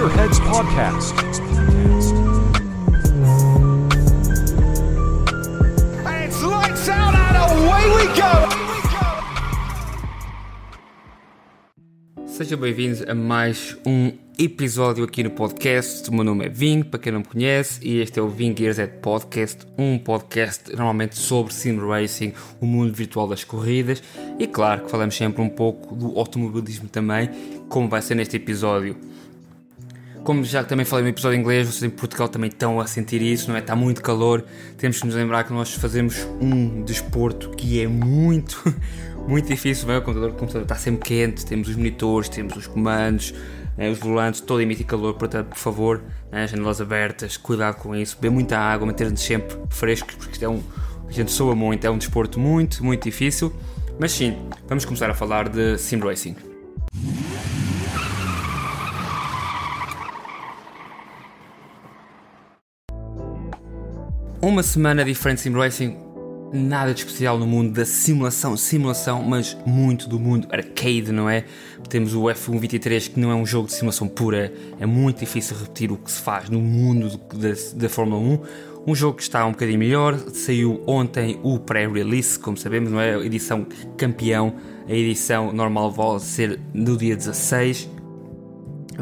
Gearheads Podcast. And it's lights out and away we go! Sejam bem-vindos a mais um episódio aqui no podcast. O meu nome é Ving, para quem não me conhece, e este é o Ving Gears Ed Podcast, um podcast normalmente sobre sim racing, o mundo virtual das corridas, e claro que falamos sempre um pouco do automobilismo também, como vai ser neste episódio. Como já também falei no episódio inglês, vocês em Portugal também estão a sentir isso, não é? Está muito calor. Temos que nos lembrar que nós fazemos um desporto que é muito, muito difícil, não é? O computador, o computador está sempre quente, temos os monitores, temos os comandos, né? os volantes, todo emite calor, portanto, por favor, né? janelas abertas, cuidado com isso, beber muita água, manter-nos sempre frescos, porque isto é um. A gente soa muito, é um desporto muito, muito difícil. Mas sim, vamos começar a falar de sim racing. Uma semana de Sim Racing, nada de especial no mundo da simulação, simulação, mas muito do mundo arcade, não é? Temos o F1 23 que não é um jogo de simulação pura, é muito difícil repetir o que se faz no mundo da, da Fórmula 1. Um jogo que está um bocadinho melhor, saiu ontem o pré-release, como sabemos, não é? A edição campeão, a edição normal vai ser no dia 16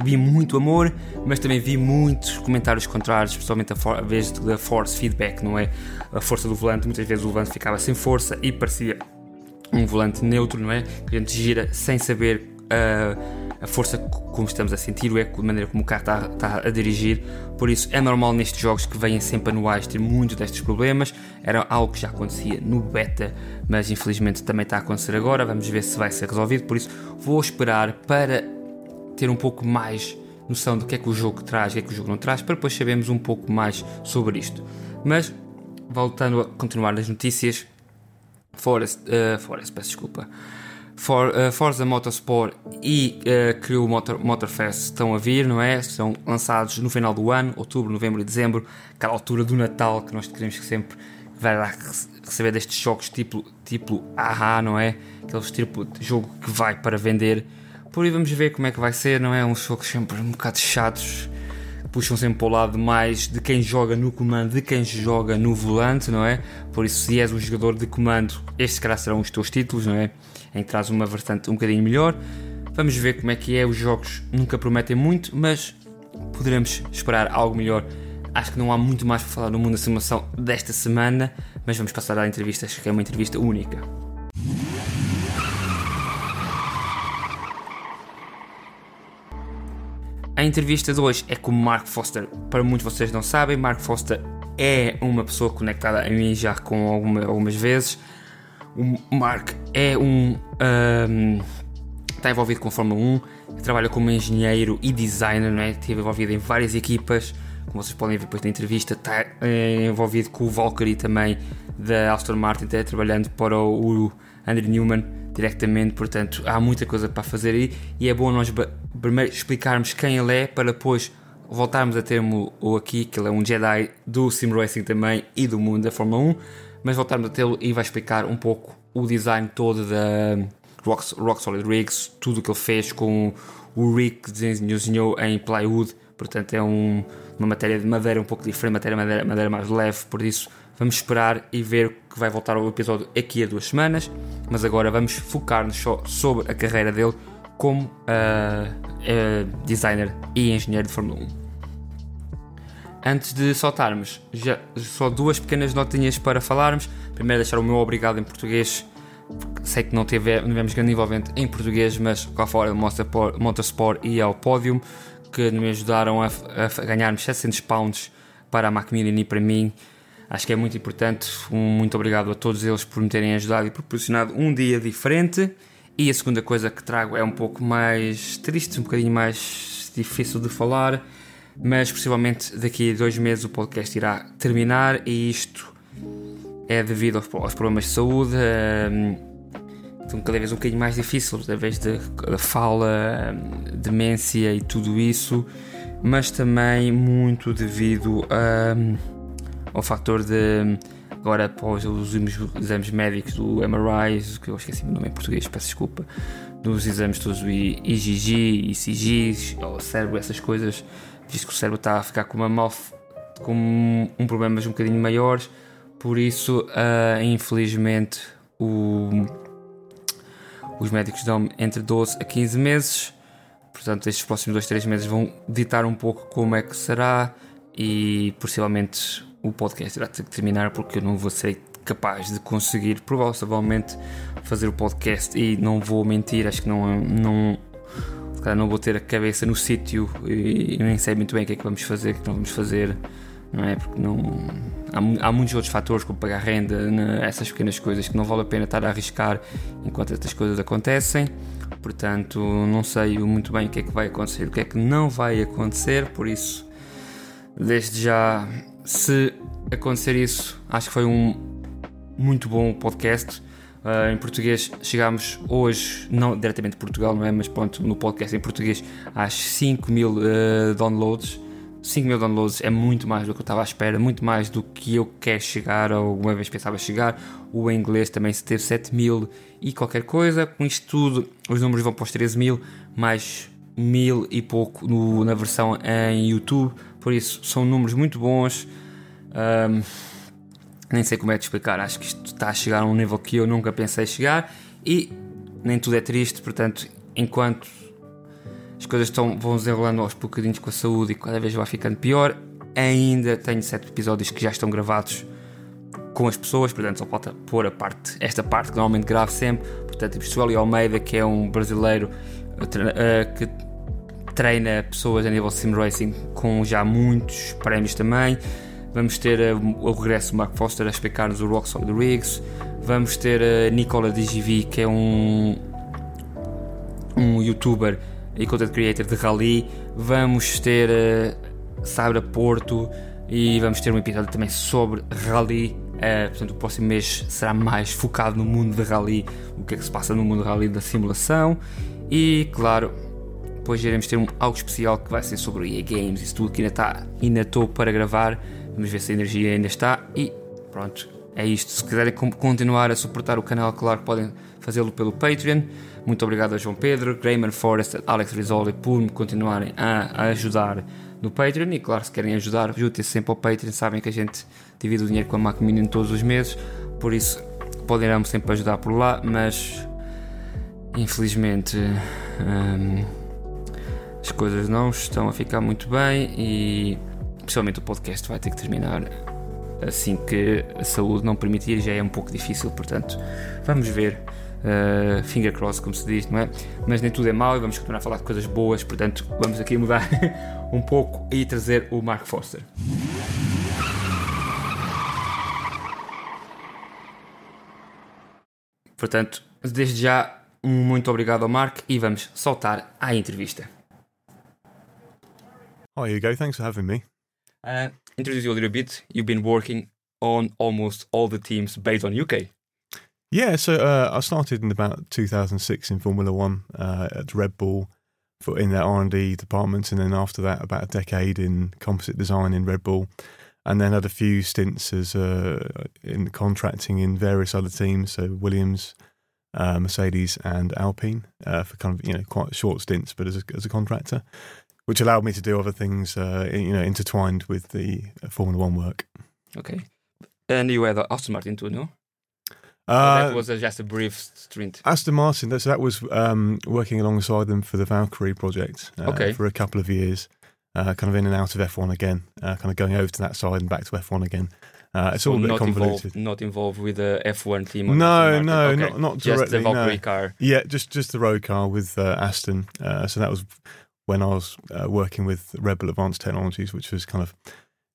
vi muito amor, mas também vi muitos comentários contrários, especialmente a, a vez da force feedback, não é? A força do volante, muitas vezes o volante ficava sem força e parecia um volante neutro, não é? Que a gente gira sem saber uh, a força como estamos a sentir, o eco, de maneira como o carro está, a dirigir. Por isso é normal nestes jogos que vêm sempre anuais ter muitos destes problemas. Era algo que já acontecia no beta, mas infelizmente também está a acontecer agora. Vamos ver se vai ser resolvido. Por isso vou esperar para ter um pouco mais noção do que é que o jogo traz, o que é que o jogo não traz, para depois sabermos um pouco mais sobre isto. Mas, voltando a continuar nas notícias, Forest, uh, Forest peço desculpa, For, uh, Forza Motorsport e uh, Crew Motor, Motorfest estão a vir, não é? São lançados no final do ano, outubro, novembro e dezembro, aquela altura do Natal que nós queremos que sempre vai lá receber destes jogos tipo, tipo AHA, não é? Aqueles tipo de jogo que vai para vender por aí vamos ver como é que vai ser, não é? Uns jogos sempre um bocado chatos, puxam sempre para o lado mais de quem joga no comando, de quem joga no volante, não é? Por isso, se és um jogador de comando, estes se calhar serão os teus títulos, não é? Em que traz uma vertente um bocadinho melhor. Vamos ver como é que é. Os jogos nunca prometem muito, mas poderemos esperar algo melhor. Acho que não há muito mais para falar no mundo da simulação desta semana, mas vamos passar à entrevista, acho que é uma entrevista única. A entrevista de hoje é com Mark Foster. Para muitos de vocês não sabem, Mark Foster é uma pessoa conectada a mim já com alguma, algumas vezes. O Mark é um, um. está envolvido com a Fórmula 1, trabalha como engenheiro e designer, não é? Esteve envolvido em várias equipas, como vocês podem ver depois da entrevista, está é, envolvido com o Valkyrie também da Aston Martin, está trabalhando para o Andrew Newman diretamente, portanto há muita coisa para fazer aí e é bom nós primeiro explicarmos quem ele é para depois voltarmos a ter-mo aqui, que ele é um Jedi do Sim Racing também e do mundo da Fórmula 1, mas voltarmos a tê-lo e vai explicar um pouco o design todo da Rock, Rock Solid Rigs, tudo o que ele fez com o rig que desenhou em plywood, portanto é um, uma matéria de madeira um pouco diferente, matéria madeira, madeira mais leve, por isso vamos esperar e ver que vai voltar ao episódio aqui a duas semanas, mas agora vamos focar-nos só sobre a carreira dele como uh, uh, designer e engenheiro de Fórmula 1. Antes de soltarmos, já, só duas pequenas notinhas para falarmos. Primeiro, deixar o meu obrigado em português. Sei que não, tivemos grande envolvimento em português, mas cá fora Motorsport, Motorsport e ao Podium, que me ajudaram a, a ganharmos 700 pounds para a Macmillan e para mim. Acho que é muito importante. Um muito obrigado a todos eles por me terem ajudado e proporcionado um dia diferente. E a segunda coisa que trago é um pouco mais triste, um bocadinho mais difícil de falar, mas possivelmente daqui a dois meses o podcast irá terminar e isto é devido aos, problemas de saúde. então, cada vez um bocadinho mais difícil, através da fala, demência e tudo isso, mas também muito devido a, ao fator de agora após os exames médicos do MRI, que eu esqueci o nome em português, peço desculpa, dos exames todos do IgG, ICGs, o cérebro, essas coisas, visto que o cérebro está a ficar com uma mal, com um problemas um bocadinho maiores, por isso, uh, infelizmente, o, os médicos dão entre 12 a 15 meses. Portanto, estes próximos 2, 3 meses vão ditar um pouco como é que será e possivelmente o podcast irá ter que terminar porque eu não vou ser capaz de conseguir provavelmente fazer o podcast e não vou mentir, acho que não, não, não vou ter a cabeça no sítio e nem sei muito bem o que é que vamos fazer, o que não vamos fazer, não é? Porque não há, há muitos outros fatores como pagar renda, né? essas pequenas coisas que não vale a pena estar a arriscar enquanto estas coisas acontecem. Portanto, não sei muito bem o que é que vai acontecer, o que é que não vai acontecer, por isso desde já, se acontecer isso, acho que foi um muito bom podcast. Uh, em português chegámos hoje, não diretamente de Portugal, não é? Mas pronto, no podcast em português às 5 mil uh, downloads. 5 mil downloads é muito mais do que eu estava à espera, muito mais do que eu quero chegar ou alguma vez pensava chegar. O inglês também se teve 7 mil e qualquer coisa. Com isto tudo, os números vão para os 13 mil, mais mil e pouco no, na versão em YouTube. Por isso, são números muito bons. Um, nem sei como é de explicar. Acho que isto está a chegar a um nível que eu nunca pensei chegar. E nem tudo é triste. Portanto, enquanto as coisas estão, vão desenrolando aos bocadinhos com a saúde e cada vez vai ficando pior, ainda tenho sete episódios que já estão gravados com as pessoas. Portanto, só falta pôr a parte, esta parte que normalmente gravo sempre. Portanto, temos Sueli Almeida, que é um brasileiro uh, que treina pessoas a nível sim racing com já muitos prémios também. Vamos ter uh, o regresso de Mark Foster a explicar-nos o Rock Solid Rigs. Vamos ter a uh, Nicola DGV, que é um, um youtuber e content creator de rally. Vamos ter uh, Sabra Porto e vamos ter um episódio também sobre rally. Uh, portanto, o próximo mês será mais focado no mundo de rally, o que é que se passa no mundo de rally da simulação. E, claro, depois iremos ter um, algo especial que vai ser sobre EA Games, isso tudo que ainda está, ainda estou para gravar. Vamos ver se a energia ainda está e pronto, é isto. Se quiserem continuar a suportar o canal, claro, podem fazê-lo pelo Patreon. Muito obrigado a João Pedro, Grayman Forrest, Alex Rizzoli por me continuarem a, ajudar no Patreon. E claro, se querem ajudar, juntem-se sempre ao Patreon. Sabem que a gente divide o dinheiro com a Macminion todos os meses, por isso poderão sempre ajudar por lá, mas infelizmente. Hum, as coisas não estão a ficar muito bem e principalmente o podcast vai ter que terminar assim que a saúde não permitir, já é um pouco difícil, portanto vamos ver. Uh, finger cross, como se diz, não é? Mas nem tudo é mau e vamos continuar a falar de coisas boas, portanto vamos aqui mudar um pouco e trazer o Mark Foster. Portanto, desde já, muito obrigado ao Mark e vamos soltar à entrevista. Hi, go. Thanks for having me. Uh, introduce you a little bit. You've been working on almost all the teams based on UK. Yeah, so uh, I started in about 2006 in Formula One uh, at Red Bull for in their R and D department, and then after that, about a decade in composite design in Red Bull, and then had a few stints as uh, in contracting in various other teams, so Williams, uh, Mercedes, and Alpine uh, for kind of you know quite short stints, but as a, as a contractor which allowed me to do other things, uh, you know, intertwined with the uh, Formula One work. Okay, and you were the Aston Martin too, no? Uh, that was just a brief stint. Aston Martin. So that was um, working alongside them for the Valkyrie project. Uh, okay. For a couple of years, uh, kind of in and out of F1 again, uh, kind of going over to that side and back to F1 again. it's so all a bit not convoluted. Involved, not involved with the F1 team. No, no, okay. not, not directly. Just the Valkyrie no. car. Yeah, just just the road car with Aston. so that was when I was uh, working with Red Bull Advanced Technologies, which was kind of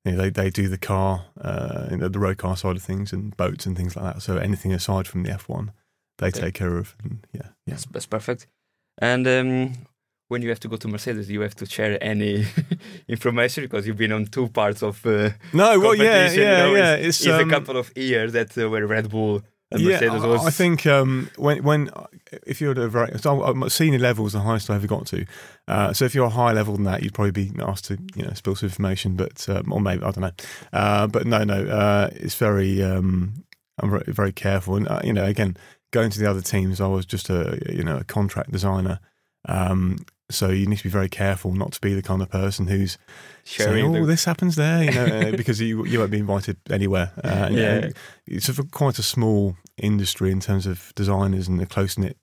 you know, they they do the car, uh, you know, the road car side of things and boats and things like that. So anything aside from the F one, they okay. take care of. And yeah, yeah, that's, that's perfect. And um, when you have to go to Mercedes, you have to share any information because you've been on two parts of uh, no, well, yeah, yeah, you know, yeah. It's, it's, um, a couple of years that uh, were Red Bull yeah, I think um, when when if you're at a very so senior level is the highest I ever got to. Uh, so if you're a higher level than that, you'd probably be asked to you know spill some information, but um, or maybe I don't know. Uh, but no, no, uh, it's very um, I'm very, very careful, and uh, you know, again, going to the other teams, I was just a you know a contract designer. Um, so you need to be very careful not to be the kind of person who's saying, Sharing "Oh, the- this happens there," you know, uh, because you you won't be invited anywhere. Uh, Yeah. uh, it's a, quite a small industry in terms of designers and a close knit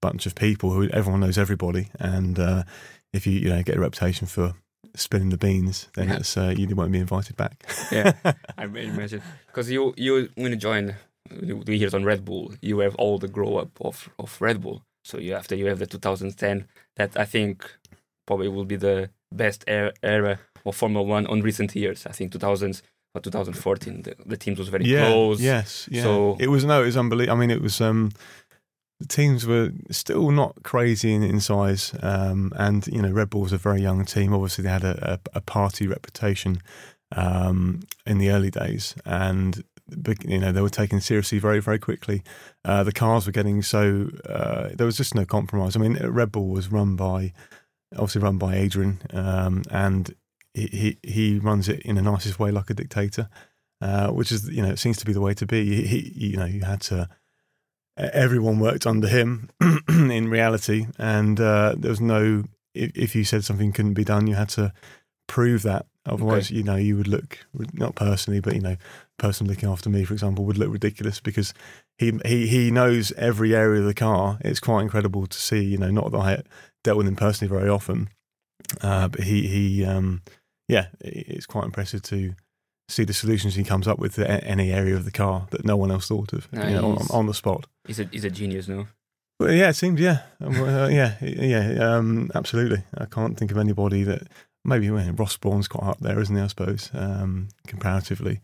bunch of people who everyone knows everybody. And uh, if you you know get a reputation for spilling the beans, then it's, uh, you won't be invited back. yeah, I imagine because you you when you join the years on Red Bull, you have all the grow up of of Red Bull. So you after you have the 2010, that I think probably will be the best era, of Formula One on recent years. I think 2000s or 2014, the, the teams was very yeah. close. Yes. Yeah. So- it was no, it was unbelievable. I mean, it was. Um, the teams were still not crazy in, in size, um, and you know Red Bull was a very young team. Obviously, they had a, a, a party reputation um, in the early days, and you know they were taken seriously very very quickly. Uh, the cars were getting so uh, there was just no compromise. I mean, Red Bull was run by obviously run by Adrian, um, and he, he he runs it in the nicest way, like a dictator, uh, which is you know it seems to be the way to be. He, he you know you had to everyone worked under him in reality, and uh, there was no. If, if you said something couldn't be done, you had to prove that. Otherwise, you know, you would look not personally, but you know, person looking after me, for example, would look ridiculous because he he he knows every area of the car. It's quite incredible to see. You know, not that I dealt with him personally very often, uh, but he he um yeah, it's quite impressive to see the solutions he comes up with to any area of the car that no one else thought of. you know, on, on the spot. he's a he's a genius, no? Well, yeah, it seems, yeah, Um, uh, yeah, yeah, um, absolutely. I can't think of anybody that maybe well, Ross Brawn's quite up there, isn't he? I suppose um, comparatively,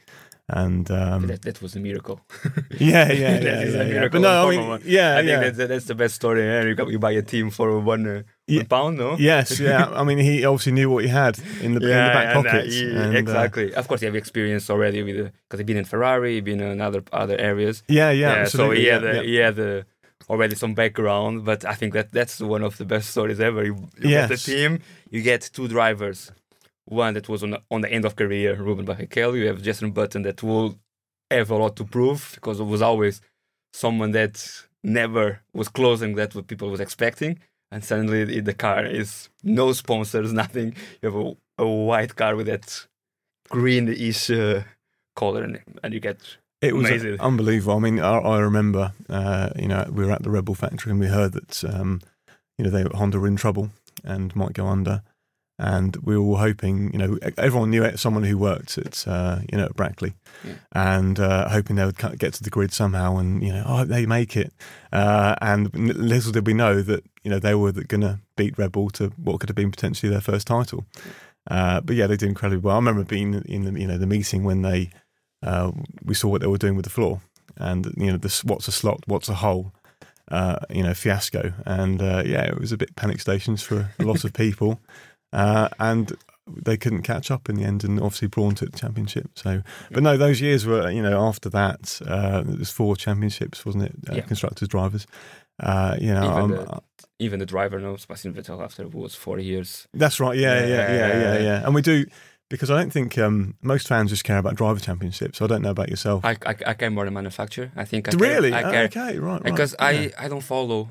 and um, that that was a miracle. yeah, yeah, That yeah, is a yeah, yeah. miracle But no, I mean, One. yeah, I yeah. think that's that's the best story. eh? You, got, you buy a team for one, uh, Yeah. pound, no? Yes, yeah. I mean, he obviously knew what he had in the, in the back and, uh, he- and, uh, exactly. of course, you have experience already with because he's been in Ferrari, he's been in other other areas. yeah, yeah, so he had yeah, uh, yeah. he had uh, already some background. But I think that that's one of the best stories ever. You, you get the team, you get two drivers, one that was on the, on the end of career, Ruben Barrichello. You have Jenson Button that will have a lot to prove because it was always someone that never was closing that what people was expecting. And suddenly the- the car is no sponsors, nothing. You have a, a white car with that greenish uh, color, and, and you get It was Amazing. unbelievable. I mean, I, I remember, uh, you know, we were at the Red Bull factory and we heard that, um, you know, they Honda were in trouble and might go under, and we were all hoping, you know, everyone knew it, someone who worked at, uh, you know, at Brackley, Yeah. and uh, hoping they would get to the grid somehow, and you know, oh, they make it, uh, and little did we know that, you know, they were going to beat Red Bull to what could have been potentially their first title. Uh, but yeah, they did incredibly well. I remember being in the you know the meeting when they uh, we saw what they were doing with the floor, and you know this what's a slot, what's a hole, uh, you know fiasco, and uh, yeah, it was a bit panic stations for a lot of people, uh, and they couldn't catch up in the end, and obviously Brawn took the championship. So, but no, those years were you know after that uh, it was four championships, wasn't it? Uh, Yeah. Constructors, drivers. Uh, you know, Even um, the- even the driver knows Sebastian Vettel after it was four years. That's right. Yeah, yeah, yeah, yeah, yeah. Yeah. And we do because I don't think um, most fans just care about driver championships. I don't know about yourself. I, I, I care more than manufacturer. I think I really? Care, I care okay, right. right. because yeah. I, I don't follow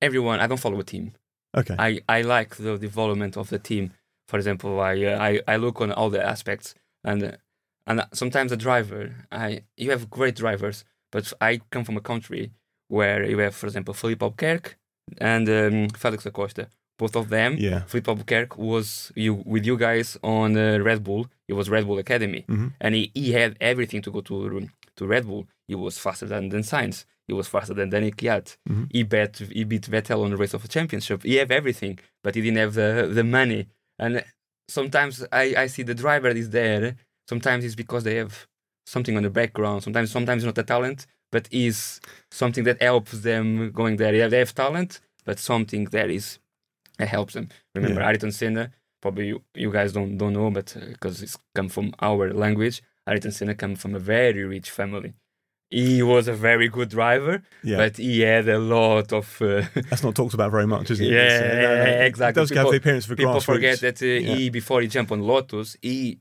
everyone. I don't follow a team. okay. I, I like the development of the team. For example, I uh, I, I look on all the aspects and and sometimes a driver. I you have great drivers, but I come from a country where you have, for example, Filipe Albuquerque and um, Felix da Costa. Both of them. yeah. Filipe Albuquerque was you with you guys on uh, Red Bull. It was Red Bull Academy, hmm and he, he had everything to go to to Red Bull. He was faster than than Sainz. He was faster than Danny Kvyat. Mhm. He bet he beat Vettel on the race of a championship. He have everything, but he didn't have the the money. And sometimes I, I see the driver is there. Sometimes it's because they have something on the background. Sometimes sometimes not a talent, but is something that helps them going there. Yeah, they have talent, but something there is that helps them. Remember Yeah. Ayrton Senna? Probably you, you guys don't don't know, but because it's come from our language, Ayrton Senna come from a very rich family. he was a very good driver, Yeah. but he had a lot of. Uh, That's not talked about very much, is it? Yeah, uh, no, no, exactly. It does People- the appearance a people forget that uh, Yeah. he before he jumped on Lotus, he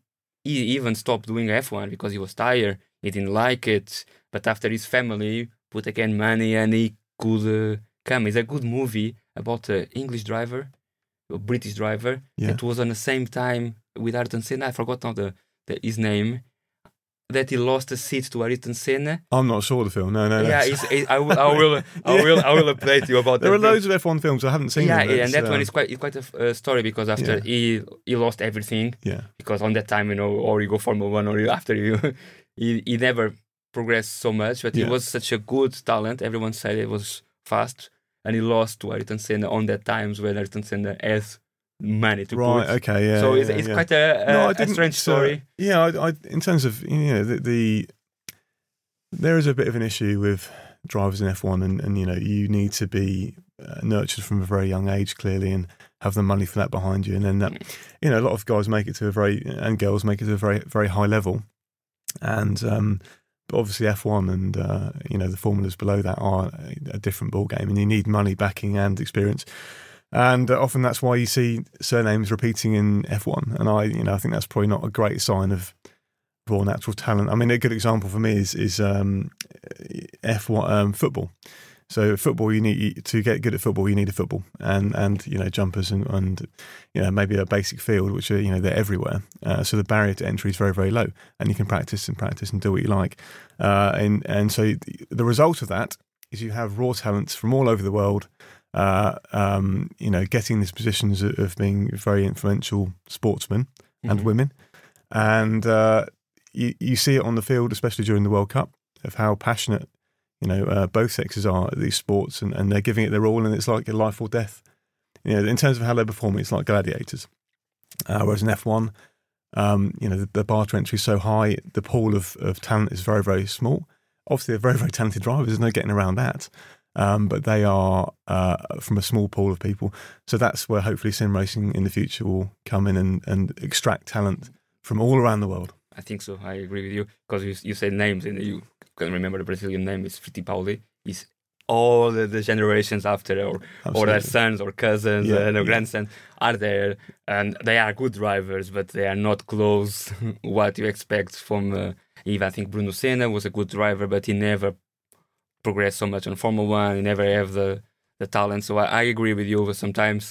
he even stopped doing F1 because he was tired. He didn't like it. But after his family put again money and he could uh, come. It's a good movie about an English driver, a British driver. Yeah. It was on the same time with Ayrton Senna. I forgot now the, the his name. That he lost a seat to Ayrton Senna. I'm not sure of the film. No, no, no. yeah, it's, it, I will, I will, I will, I will update you about there that are loads of F1 films I haven't seen. yeah, them. yeah, and that one uh, is quite quite a uh, story because after Yeah. he he lost everything Yeah, because on that time you know or you go Formula One or you, after you he, he never progressed so much but he was such a good talent everyone said it was fast and he lost to Ayrton Senna on that times when Ayrton Senna has money to right. put Okay. Yeah. so yeah, it's, it's yeah. quite a, a, no, a strange story yeah, I, I, in terms of you know the, the there is a bit of an issue with drivers in F1, and, and you know you need to be uh, nurtured from a very young age, clearly, and have the money for that behind you, and then that you know a lot of guys make it to a very and girls make it to a very very high level, and um, obviously F1 and uh, you know the formulas below that are a, different ball game, and you need money backing and experience. And uh, often that's why you see surnames repeating in F1, and I, you know, I think that's probably not a great sign of raw natural talent. I mean, a good example for me is is um, F1 um, football. So football, you need to get good at football, you need a football and and you know jumpers and and you know maybe a basic field, which are you know they're everywhere. Uh, so the barrier to entry is very very low, and you can practice and practice and do what you like. Uh, and and so the, result of that is you have raw talents from all over the world. Uh, um, you know, getting these positions of, being very influential sportsmen and Mhm. women, and uh, you you see it on the field, especially during the World Cup, of how passionate you know uh, both sexes are at these sports, and, and they're giving it their all, and it's like a life or death. You know, in terms of how they're performing, it's like gladiators. Uh, whereas in F one, um, you know, the, the bar to entry is so high, the pool of, of talent is very very small. Obviously, they're very very talented drivers. There's no getting around that. Um, but they are uh, from a small pool of people. So that's where hopefully sim racing in the future will come in and, and extract talent from all around the world. I think so. I agree with you because you you said names and you can remember the Brazilian name is Fittipaldi. Is all the, the generations after, or or their sons or cousins Yeah, and their yeah. grandsons are there, and they are good drivers, but they are not close what you expect from. Uh, even I think Bruno Senna was a good driver, but he never progressed so much on Formula One. He never have the the talent. So I, I agree with you. Sometimes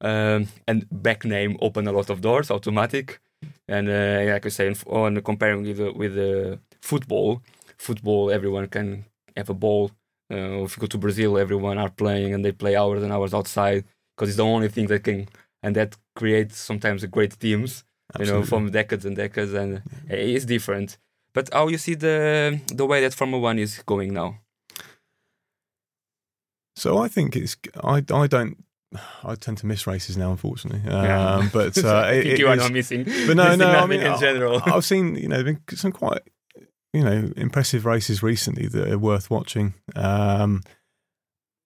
um, and back name open a lot of doors, automatic. And uh, like I say, on comparing with the, with the football, football everyone can have a ball. Uh, if you go to Brazil, everyone are playing and they play hours and hours outside because it's the only thing that can and that creates sometimes great teams. You know, from decades and decades, and it's different. But how you see the the way that Formula One is going now? So I think it's I I don't I tend to miss races now, unfortunately. Yeah. Um, but uh, I think it you are not missing. But no, missing no. I mean, in general. I, have seen you know been some quite you know impressive races recently that are worth watching. Um,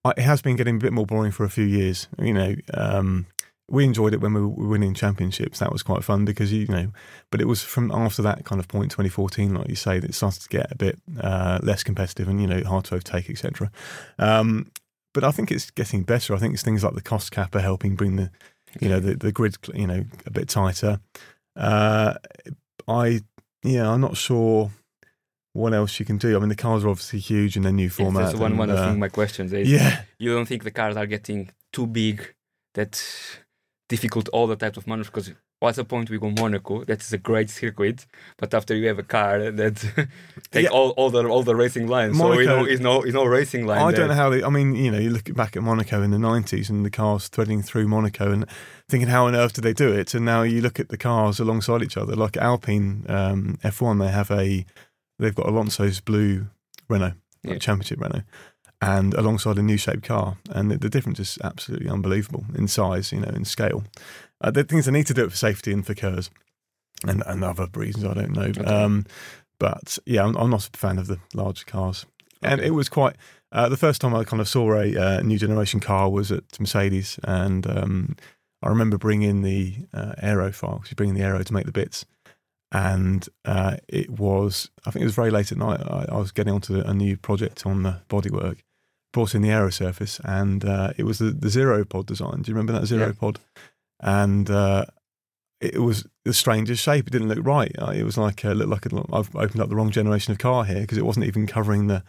I, it has been getting a bit more boring for a few years. You know, um, we enjoyed it when we were winning championships. That was quite fun because you know, but it was from after that kind of point, 2014, like you say, that it started to get a bit uh, less competitive and you know hard to overtake, etc. Um, but I think it's getting better. I think it's things like the cost cap are helping bring the you know the the grid you know a bit tighter. Uh, I yeah, I'm not sure what else you can do. I mean, the cars are obviously huge in their new Yes, format. that's one and, one of uh, thing my questions is. yeah, You don't think the cars are getting too big that difficult all the types of maneuvers? Because what's the point we go Monaco? That is a great circuit, but after you have a car that take Yeah. all, all the all the racing lines, so you know it's no it's no racing line. I there. don't know how they. I mean, you know, you look back at Monaco in the '90s and the cars threading through Monaco and thinking, how on earth did they do it? And now you look at the cars alongside each other, like Alpine um, F1. They have a, they've got Alonso's blue Renault, like Yeah. Championship Renault, and alongside a new shaped car, and the, the difference is absolutely unbelievable in size, you know, in scale. Uh, the things they need to do it for safety and for curves, and and other reasons I don't know. Okay. Um, but yeah, I'm, I'm not a fan of the large cars and Okay. it was quite uh, the first time I kind of saw a uh, new generation car was at Mercedes, and um, I remember bringing the uh, aero file, because you bring in the aero to make the bits, and uh, it was I think it was very late at night. I, I was getting onto a new project on the bodywork, brought in the aero surface, and uh, it was the, the zero pod design. Do you remember that zero Yeah. pod? And uh, it was the strangest shape. It didn't look right. Uh, It was like uh, looked like I've opened up the wrong generation of car here because it wasn't even covering the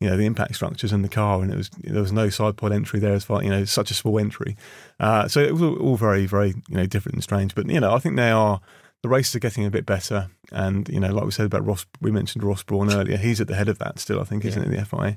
you know the impact structures in the car, and it was there was no side pod entry there as far you know such a small entry. Uh, so it was all, all very very you know different and strange. But you know I think they are the races are getting a bit better, and you know like we said about Ross, we mentioned Ross Brawn earlier. He's at the head of that still, I think, isn't it? The FIA.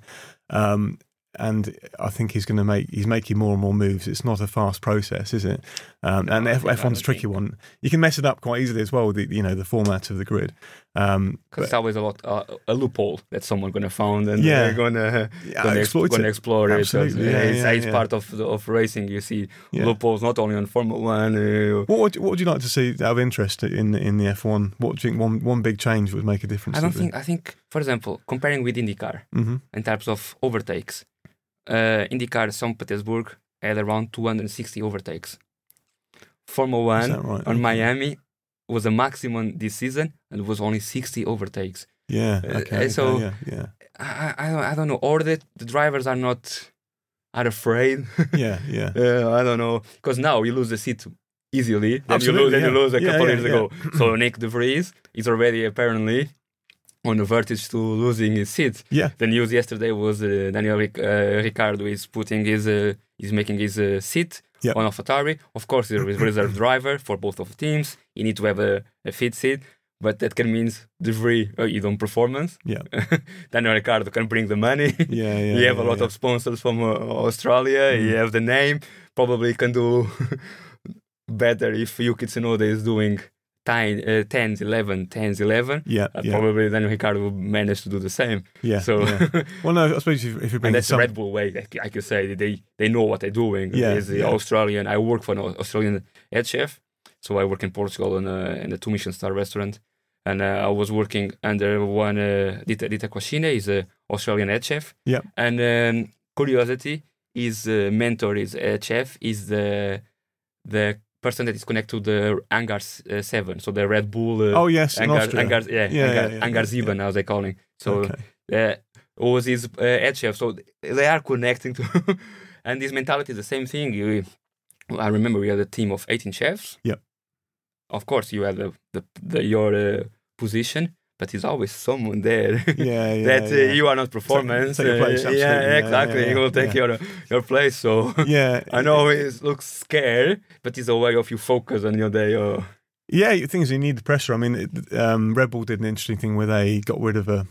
Um, and I think he's going to make he's making more and more moves. It's not a fast process, is it? Um, and F, one's a tricky one. You can mess it up quite easily as well. The you know the format of the grid. Um, Because it's always a lot uh, a loophole that someone gonna find and Yeah. they're gonna Yeah, gonna, exploit gonna it. explore it. Absolutely, yeah, it's, yeah, it's part of the, of racing. You see loopholes not only on Formula One. Uh, What would, what would you like to see out of interest in in the F1? What do you think one one big change would make a difference? I don't think. I think, for example, comparing with IndyCar hmm in terms of overtakes, uh, IndyCar St. Petersburg had around 260 overtakes. Formula One right? on Okay. Miami was a maximum this season and it was only 60 overtakes. Yeah. Uh, Okay. uh, okay, so- yeah. Yeah. I, I, don't, I don't know. Or the, the drivers are not are afraid. Yeah. Yeah. Uh, I don't know because now you lose the seat easily. Then you Absolutely, lose, then you lose a Yeah, couple yeah, years yeah. ago. so Nyck De Vries is already apparently on the vertige to losing his seat. Yeah. The news yesterday was uh, Daniel Ric- uh, Ricciardo is putting his uh, is making his uh, seat Yeah. on AlphaTauri. Of course, he's a reserve driver for both of the teams. You need to have a, a fit seat. But that can mean De Vries uh, you don't performance. Yeah. Daniel Ricciardo can bring the money. Yeah. Yeah. you have yeah, a lot yeah. of sponsors from uh, Australia. You Mm. have the name. Probably can do better if Yuki Tsunoda is doing 10, uh, 10s, 11, 10s, 11. Yeah. Uh, Yeah. Probably then Ricciardo will manage to do the same. Yeah. So, yeah. Well, no. I suppose if, if you bring and that's some, the Red Bull way. I could say they they know what they're doing. Yeah, There's the yeah. Australian. I work for an Australian head chef, so I work in Portugal in a, in a two Michelin star restaurant, and uh, I was working under one uh, Dita Dita Quashine, is a Australian head chef. Yeah. And um, curiosity, his uh, mentor is head chef is the the person that is connected to the Hangar s- uh, Seven, so the Red Bull. Uh, Oh yes, in Hangar, Austria. Yeah, Yeah, Hangar, yeah, yeah, Hangar yeah, as they calling. So okay. uh, was his uh, head chef. So they are connecting to, and this mentality is the same thing. You, I remember we had a team of 18 chefs. Yeah. Of course, you have the, the, the your uh, position, but there's always someone there. Yeah. Yeah. that uh, yeah. you are not performance. take your place, uh, yeah, Yeah, exactly. yeah, he will take yeah. your your place. So yeah. I know it looks scary, but it's a way of you focus on your day. Or Yeah, the thing is, you need the pressure. I mean, it, um, Red Bull did an interesting thing where they got rid of a.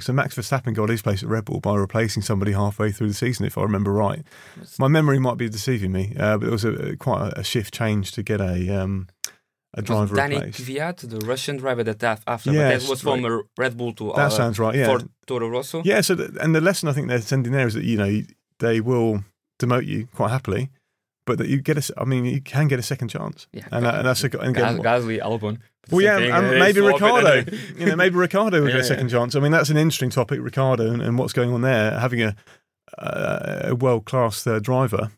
So Max Verstappen got his place at Red Bull by replacing somebody halfway through the season, if I remember right. My memory might be deceiving me, uh, but it was a, quite a, a shift change to get a um, a driver Danny replaced. Kvyat, the Russian driver that af- after, Yes, that was from a Red Bull to That uh, sounds right. Yeah, for Toro Rosso. yeah. So, th- and the lesson I think they're sending there is that you know they will demote you quite happily, but that you get a, I mean, you can get a second chance, Yeah, and, that, and that's a, and Gas- Gasly, Albon. Well, yeah, thing, and uh, maybe swap it and Ricciardo. you know, maybe Ricciardo will Yeah, get a second chance. I mean, that's an interesting topic, Ricciardo, and, and what's going on there. Having a, uh, a world class third driver.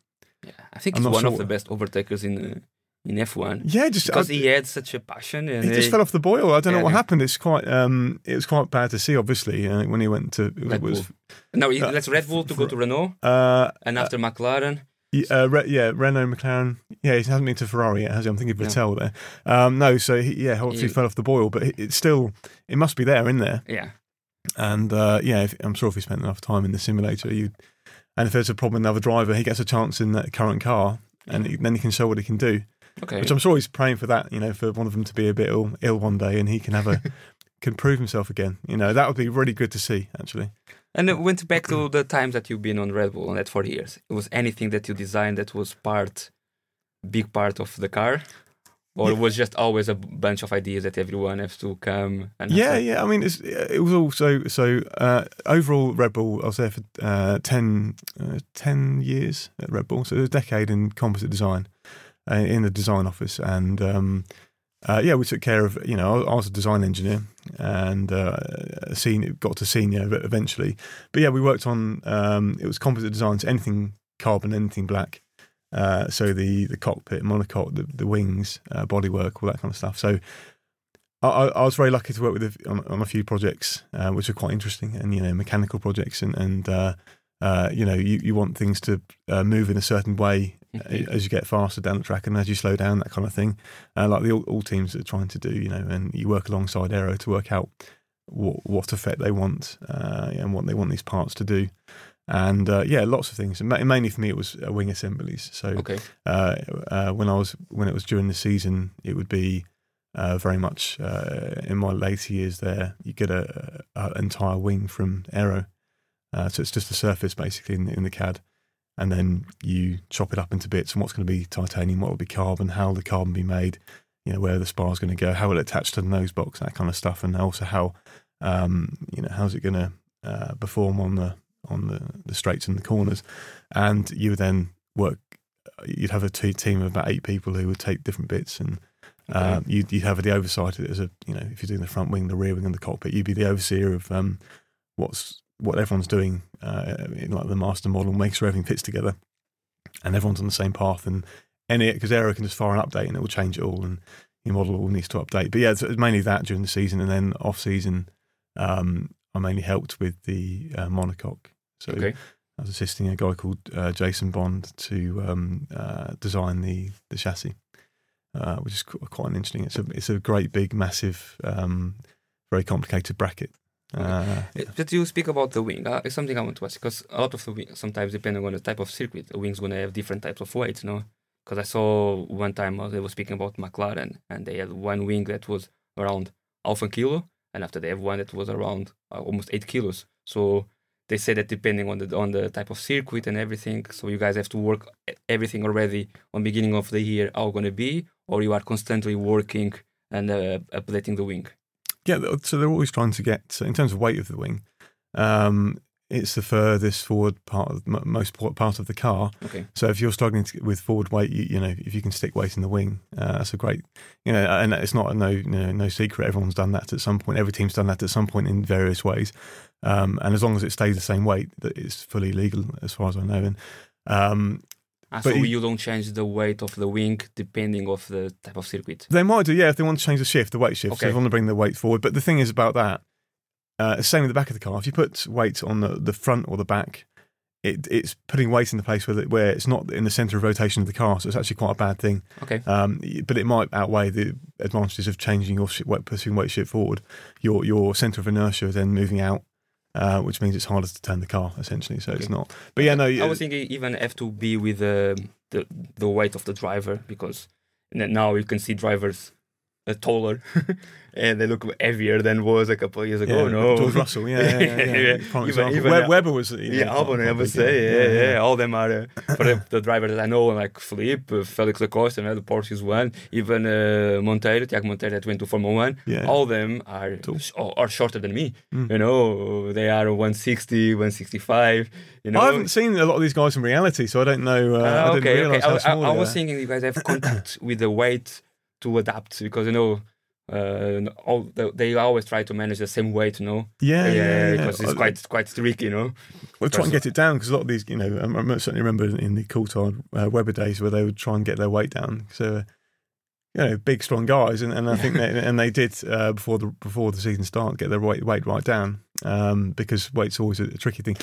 Yeah, I think I'm he's one sure. of the best overtakers in uh, in F1 Yeah, just because I- he had such a passion he just fell off the boil. I don't know what yeah. happened. It's quite um, it was quite bad to see. Obviously, uh, when he went to it Red was Bull. No, he, Uh, let's Red Bull to go to Renault uh, and after McLaren. y- uh, Re- yeah, Renault, McLaren. Yeah, he hasn't been to Ferrari yet, has he? I'm thinking No. Vettel there. Um, no, so he, yeah, obviously He- fell off the boil, but it- it's still it must be there in there. Yeah, And uh, yeah, if, I'm sure if he spent enough time in the simulator, you and if there's a problem with another driver, he gets a chance in that current car, and he, then he can show what he can do. Okay. Which I'm sure he's praying for that, you know, for one of them to be a bit ill, ill one day, and he can have a can prove himself again. You know, that would be really good to see, actually. And it went back to the times that you've been on Red Bull and that for years. It was anything that you designed that was part, big part of the car, or Yeah. it was just always a bunch of ideas that everyone has to come and Yeah, yeah. I mean, it's, it was also so uh, overall Red Bull. I was there for uh, 10, uh, 10 years at Red Bull, so it was a decade in composite design in the design office, and um, uh, yeah, we took care of. You know, I, was a design engineer and uh, a senior, got to senior eventually, but yeah, we worked on um, it was composite designs, anything carbon, anything black. Uh, so the the cockpit, monocoque, the, the wings, uh, bodywork, all that kind of stuff. So I, I, was very lucky to work with a, on, on a few projects, uh, which are quite interesting, and you know, mechanical projects, and and uh, uh, you know, you, you want things to uh, move in a certain way. As you get faster down the track, and as you slow down, that kind of thing, uh, like the all, all teams are trying to do, you know, and you work alongside Aero to work out what, what effect they want uh, and what they want these parts to do. And uh, yeah, lots of things. And mainly for me, it was uh, wing assemblies. So Okay. uh, uh, when I was when it was during the season, it would be uh, very much uh, in my later years. There, you get a, a entire wing from Aero, uh, so it's just the surface basically in, in the CAD, and then you chop it up into bits and what's going to be titanium, what will be carbon, how will the carbon be made, you know where the spar is going to go, how will it attach to the nose box, that kind of stuff, and also how um, you know how's it going to uh, perform on the on the, the straights and the corners, and you would then work. You'd have a t- team of about eight people who would take different bits, and uh, you'd, you'd have the oversight as a you know if you're doing the front wing, the rear wing, and the cockpit, you'd be the overseer of um, what's what everyone's doing, uh, in like the master model, makes sure everything fits together, and everyone's on the same path. And any because Aero can just fire an update and it will change it all, and your model all needs to update. But yeah, it's, it's mainly that during the season, and then off season, um, I mainly helped with the uh, monocoque. So Okay. I was assisting a guy called uh, Jason Bond to um, uh, design the the chassis, uh, which is quite an interesting. It's a it's a great big massive, um, very complicated bracket. Uh, Uh, But you speak about the wing. Uh, it's something I want to ask because a lot of the wing, sometimes depending on the type of circuit, the wing's gonna have different types of weights. You know, because I saw one time uh, they were speaking about McLaren and they had one wing that was around half a kilo, and after they have one that was around uh, almost eight kilos. So they say that depending on the on the type of circuit and everything, so you guys have to work everything already on beginning of the year how gonna be, or you are constantly working and uh, updating the wing. Yeah, so they're always trying to get in terms of weight of the wing. Um, it's the furthest forward part, of, m- most part of the car. Okay. So if you're struggling to, with forward weight, you, you know if you can stick weight in the wing, uh, that's a great, you know, and it's not a no, you know, no secret. Everyone's done that at some point. Every team's done that at some point in various ways, um, and as long as it stays the same weight, that it's fully legal as far as I know. And um, Ah, But so you- don't change the weight of the wing depending of the type of circuit. They might do, yeah, if they want to change the shift, the weight shift. So they want to bring the weight forward. But the thing is about that, uh, same with the back of the car. If you put weight on the, the front or the back, it, it's putting weight in the place where, where it's not in the centre of rotation of the car. So it's actually quite a bad thing. Okay. Um, but it might outweigh the advantages of changing your weight, pushing weight shift forward. Your your centre of inertia then moving out, uh, which means it's harder to turn the car essentially. So it's not. But yeah, no. I was thinking even have to be with the the, the weight of the driver because now you can see drivers uh, taller and they look heavier than was a couple of years ago. yeah, no, George Russell, yeah, yeah, yeah. yeah. Yeah. Even- example. even, Web- uh, Webber was, Yeah, I would say, yeah, yeah, All them are uh, for the, the drivers that I know, like Filipe, uh, Felix da Costa, and the Porsche is one. Even uh, Monteiro, Tiago Monteiro that went to Formula One. Yeah. All them are sh- are are shorter than me. Mm. You know, they are 160, 165. You know, I haven't seen a lot of these guys in reality, so I don't know. Uh, I didn't okay, okay. realise I, I, I was thinking you guys have contact with the weight to adapt because you know. Uh, all the, they always try to manage the same weight, you know. Yeah, yeah, yeah. because it's Uh, quite quite tricky, you know. We'll try and get it down because a lot of these, you know, I I certainly remember in the Coulthard uh, Webber days where they would try and get their weight down. So, uh, you know, big strong guys, and, and I think they, and they did uh, before the before the season start get their weight weight right down um, because weight's always a, a tricky thing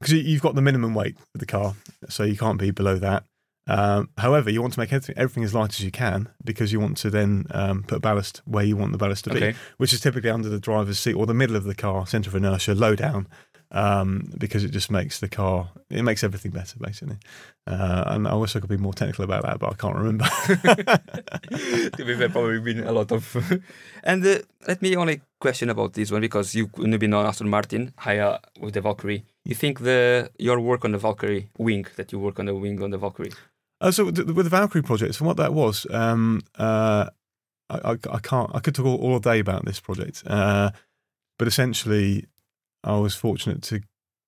because you've got the minimum weight for the car, so you can't be below that. Um, however, you want to make everything, everything as light as you can because you want to then um, put ballast where you want the ballast to be which is typically under the driver's seat or the middle of the car, centre of inertia, low down, um, because it just makes the car, it makes everything better, basically. Uh, and I wish I could be more technical about that, but I can't remember. to be fair, probably been a lot of. and uh, let me only question about this one because you couldn't been on Aston Martin, higher with the Valkyrie. You think the your work on the Valkyrie wing that you work on the wing on the Valkyrie? uh, so with the, with the Valkyrie project, so what that was, um, uh, I, I, I can't, I could talk all, all day about this project, uh, but essentially, I was fortunate to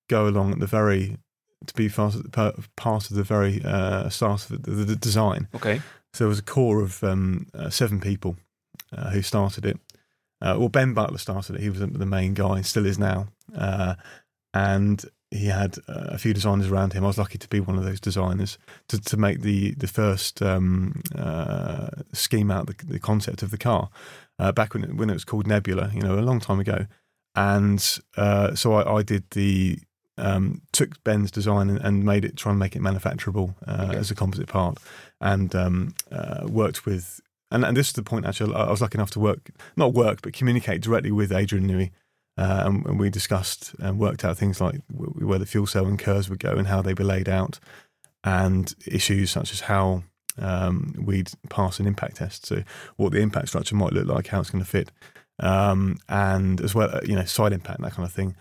go along at the very, to be part of, part of the very uh, start of the, the design. Okay. So there was a core of um, uh, seven people uh, who started it. Uh, well, Ben Butler started it. He was the main guy, still is now. Uh, and he had uh, a few designers around him. I was lucky to be one of those designers to, to make the the first um, uh, scheme out the, the concept of the car uh, back when it, when it was called Nebula, you know, a long time ago. And uh, so I, I did the um, took Ben's design and, and, made it try and make it manufacturable uh, okay. as a composite part, and um, uh, worked with. And, and this is the point. Actually, I was lucky enough to work, not work, but communicate directly with Adrian Newey, uh, and, and, we discussed and worked out things like where the fuel cell and KERS would go and how they were laid out, and issues such as how um, we'd pass an impact test. So what the impact structure might look like, how it's going to fit, um, and as well, you know, side impact, that kind of thing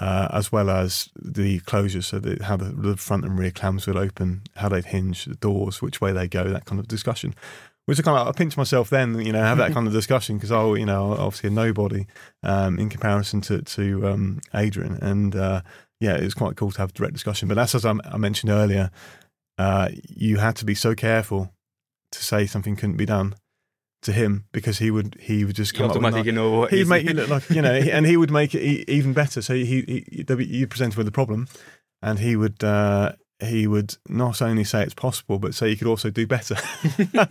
uh, as well as the closures, so the, how the, the, front and rear clams will open, how they'd hinge, the doors, which way they go, that kind of discussion. Which I kind of I pinch myself then, you know, have that kind of discussion because I, you know, obviously a nobody um, in comparison to to um, Adrian, and uh, yeah, it's quite cool to have direct discussion. But that's as I, I mentioned earlier, uh, you had to be so careful to say something couldn't be done to him because he would he would just come you up with you know what he'd make it look like you know and he would make it even better. So he, he you present him with a problem and he would uh, he would not only say it's possible but say you could also do better. I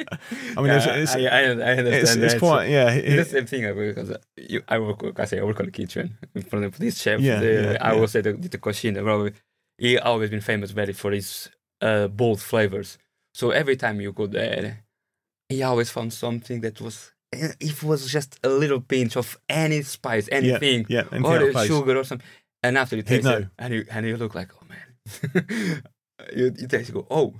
mean yeah, it's, it's, I, I, understand it's, it's quite yeah it's the same thing because you, I work I say I work on the kitchen in front of this chef yeah, the, yeah I yeah. will say the, the probably he always been famous very for his uh, bold flavors. So every time you go there he always found something that was eh, it was just a little pinch of any spice, anything, yeah, yeah or sugar or something. And after you taste it, and you and you look like, oh man. you, you taste, you go, oh,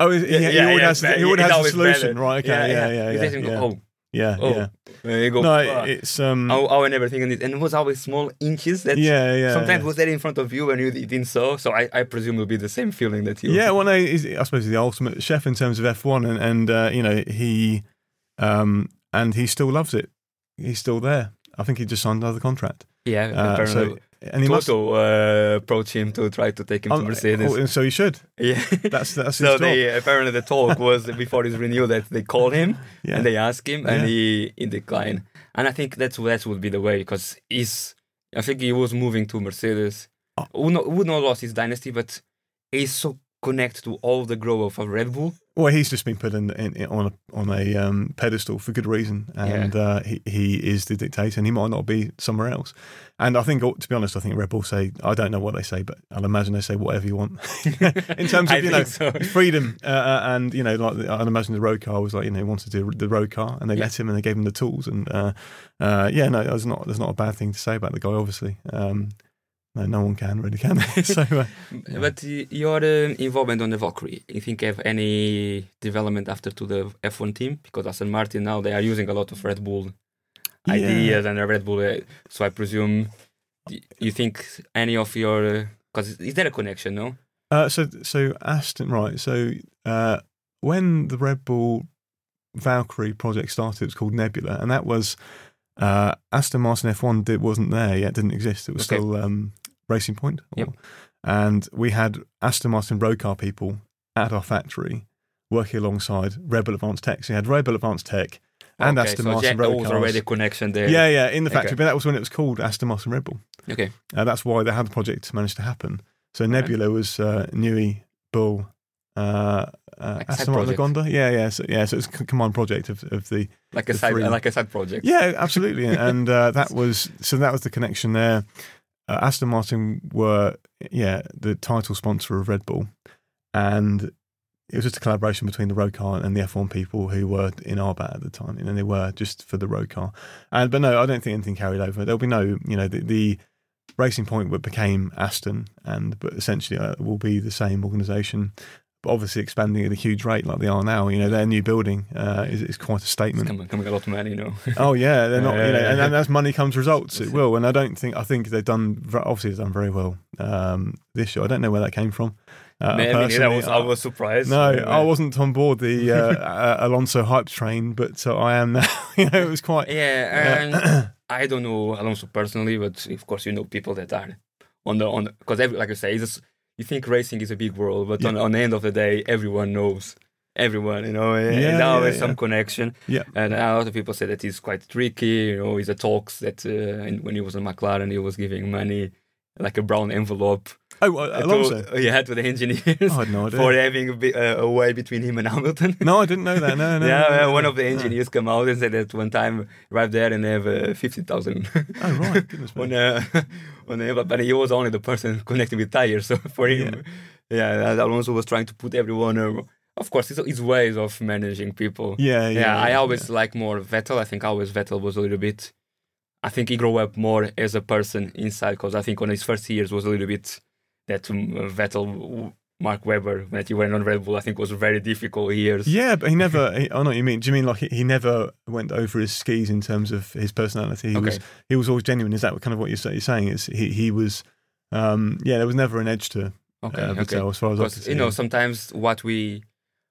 oh, yeah, yeah, he already has, he already has a solution, better. right? Okay, yeah, yeah, yeah. You taste, and go, oh, yeah, oh. yeah. There you go. No, it's um. I, I never think on it, and it was always small inches that. Yeah, yeah. Sometimes yeah. was there in front of you and you didn't saw. So I, I presume it'll be the same feeling that you. Yeah, well, no, I suppose he's the ultimate chef in terms of F one, and and uh, you know he um, and he still loves it. He's still there. I think he just signed another contract. Yeah, uh, so, and he Toto must, uh, approached him to try to take him to Mercedes. Oh, so he should. Yeah, that's that's so they apparently the talk was before his renewal that they called him yeah. and they asked him and yeah. he he declined. And I think that's that would be the way because he's. I think he was moving to Mercedes. Oh. Would not would not lost his dynasty, but he's so connected to all the growth of Red Bull well, he's just been put in, in, in on a on a um, pedestal for good reason, and yeah. uh, he he is the dictator, and he might not be somewhere else. And I think, to be honest, I think Red Bull say I don't know what they say, but I'll imagine they say whatever you want in terms of you know so. freedom. Uh, uh, and you know, like I'd imagine the road car was like you know he wanted to do the road car, and they yeah. let him, and they gave him the tools, and uh, uh, yeah, no, there's not there's not a bad thing to say about the guy, obviously. Um, no, no one can really, can they? so, uh, yeah. But your uh, involvement on the Valkyrie, you think have any development after to the F1 team? Because Aston Martin now they are using a lot of Red Bull yeah. ideas and Red Bull. Uh, so I presume you think any of your because uh, is there a connection? No. Uh, so so Aston right. So uh, when the Red Bull Valkyrie project started, it was called Nebula, and that was. Uh, Aston Martin F1 did, wasn't there yet, didn't exist. It was okay. still um, Racing Point. Yep. And we had Aston Martin road car people at our factory working alongside Red Bull Advanced Tech. So you had Red Bull Advanced Tech and okay, Aston so Martin road cars. already connection there. Yeah, yeah, in the factory. Okay. But that was when it was called Aston Martin Red Bull. Okay. Uh, that's why they had the project managed to happen. So Nebula was uh, Newey, Bull, uh, uh, like Aston Martin Lagonda. Yeah, yeah, so, yeah. So it's a combined project of, of the like a the side three. like a side project. Yeah, absolutely. and uh, that was so that was the connection there uh, Aston Martin were yeah the title sponsor of Red Bull, and it was just a collaboration between the road car and the F1 people who were in RBAT at the time, and they were just for the road car. And but no, I don't think anything carried over. There'll be no you know the, the Racing Point became Aston, and but essentially uh, will be the same organisation obviously expanding at a huge rate like they are now. You know, their new building uh, is, is quite a statement. It's coming, coming a lot of money, you know. oh yeah, they're not. you know, and, and, as money comes results, it will. And I don't think I think they've done obviously they've done very well um, this year. I don't know where that came from. Uh, Maybe that was, I was surprised. No, I wasn't on board the uh, uh, Alonso hype train, but uh, I am now. you know, it was quite. Yeah, and I don't know Alonso personally, but of course you know people that are on the on because like I say, it's you think racing is a big world, but yeah. on, on the end of the day, everyone knows everyone, you know, yeah, there's always yeah, some connection. Yeah. And a lot of people say that he's quite tricky, you know, he's a talks that uh, when he was in McLaren, he was giving money, like a brown envelope Oh, uh, Alonso. To, yeah, to the engineers I had no idea. for having a, bit, uh, a way between him and Hamilton. No, I didn't know that. No, no. yeah, no, yeah, no, one no. of the engineers come out and said that one time arrived there and have uh, fifty thousand Oh, right. Goodness on uh, on the, but, he was only the person connecting with tires. So for him, yeah, Alonso was trying to put everyone. Uh, of course, it's his ways of managing people. Yeah, yeah. yeah, I always like more Vettel. I think always Vettel was a little bit. I think he grew up more as a person inside because I think on his first years was a little bit that um, Vettel, Mark Webber, that he went on Red Bull. I think was very difficult years. Yeah, but he never. He, I know what you mean. Do you mean like he, he never went over his skis in terms of his personality? He was Okay. he was always genuine. Is that kind of what you're, you're saying? Is he he was? Um, yeah, there was never an edge to Okay, uh, okay. Vettel as far as I could see. you know sometimes what we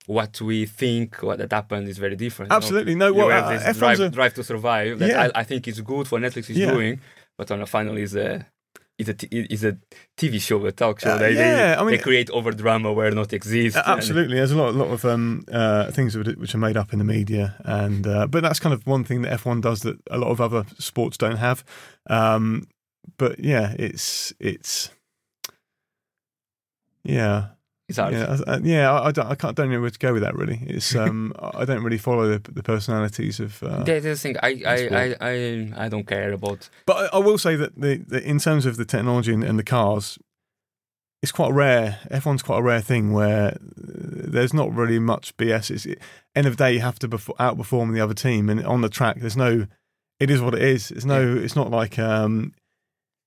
what we think what that happened is very different. you know? Absolutely. No, You well, have uh, this F1's drive, a- drive to survive that Yeah. I, I think is good for Netflix is Yeah. doing, but on the final is a is a t- is a TV show, a talk show. Uh, they, yeah, they, I mean- they create over drama where not exists. Absolutely, there's a lot, a lot of um, uh, things which which are made up in the media, and uh, but that's kind of one thing that F1 does that a lot of other sports don't have. Um, but yeah, it's it's yeah, hard. yeah, I- I- yeah. I, I don't, I can't, don't know where to go with that. Really, it's um, I don't really follow the, the personalities of. Uh, That's the thing. I I. I, I don't care about. But I, I will say that the, the in terms of the technology and, and the cars, it's quite rare. F1's quite a rare thing where uh, there's not really much BS. It's, end of the day, you have to befo- outperform the other team, and on the track, there's no. It is what it is. It's no. It's not like. Um,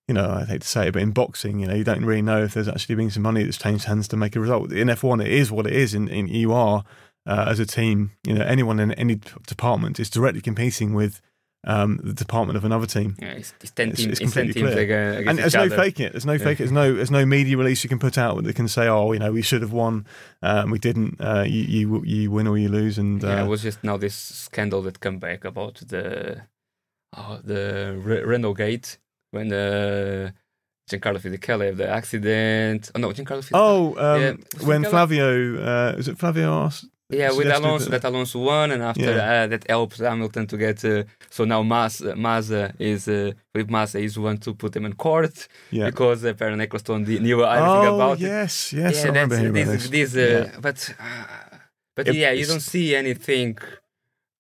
you know, I hate to say it, but in boxing, you know, you don't really know if there's actually been some money that's changed hands to make a result. In F1, it is what it is. In, in you are uh, as a team, you know, anyone in any department is directly competing with um, the department of another team. Yeah, it's, it's ten It's- teams. it's ten completely teams clear. and there's no faking it. There's no fake. There's no. There's no media release you can put out that can say, "Oh, you know, we should have won, um, we didn't." Uh, you, you you win or you lose, and uh, yeah, it was just now this scandal that come back about the oh, the Re- Renault Gate when uh, Giancarlo Fisichella had the accident. Oh no, Giancarlo Fisichella. oh, um, Yeah, when Fisichella- Flavio, uh, is it Flavio asked? yeah, with Alonso, that- that Alonso won, and after Yeah. uh, that helped Hamilton to get. Uh, so now Massa, Massa is uh, Felipe Massa is one to put him in court Yeah. because apparently Ecclestone di- knew everything oh about it. yes, yes, I yeah, remember hearing this, this. this, uh, Yeah. but uh, but It- yeah, you don't see anything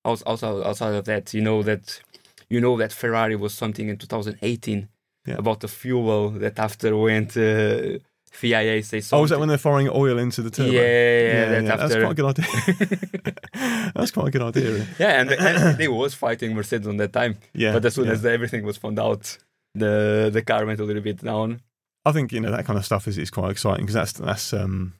also outside of that. You know that you know that Ferrari was something in 2018 Yeah. about the fuel that after went uh, FIA say something. Oh, was that when they're firing oil into the turbo? Yeah, yeah, that that's after- quite a good idea. that's quite a good idea. Really. yeah, and, and they was fighting Mercedes on that time. Yeah, but as soon yeah. as everything was found out, the the car went a little bit down. I think you know that kind of stuff is, is quite exciting because that's that's um,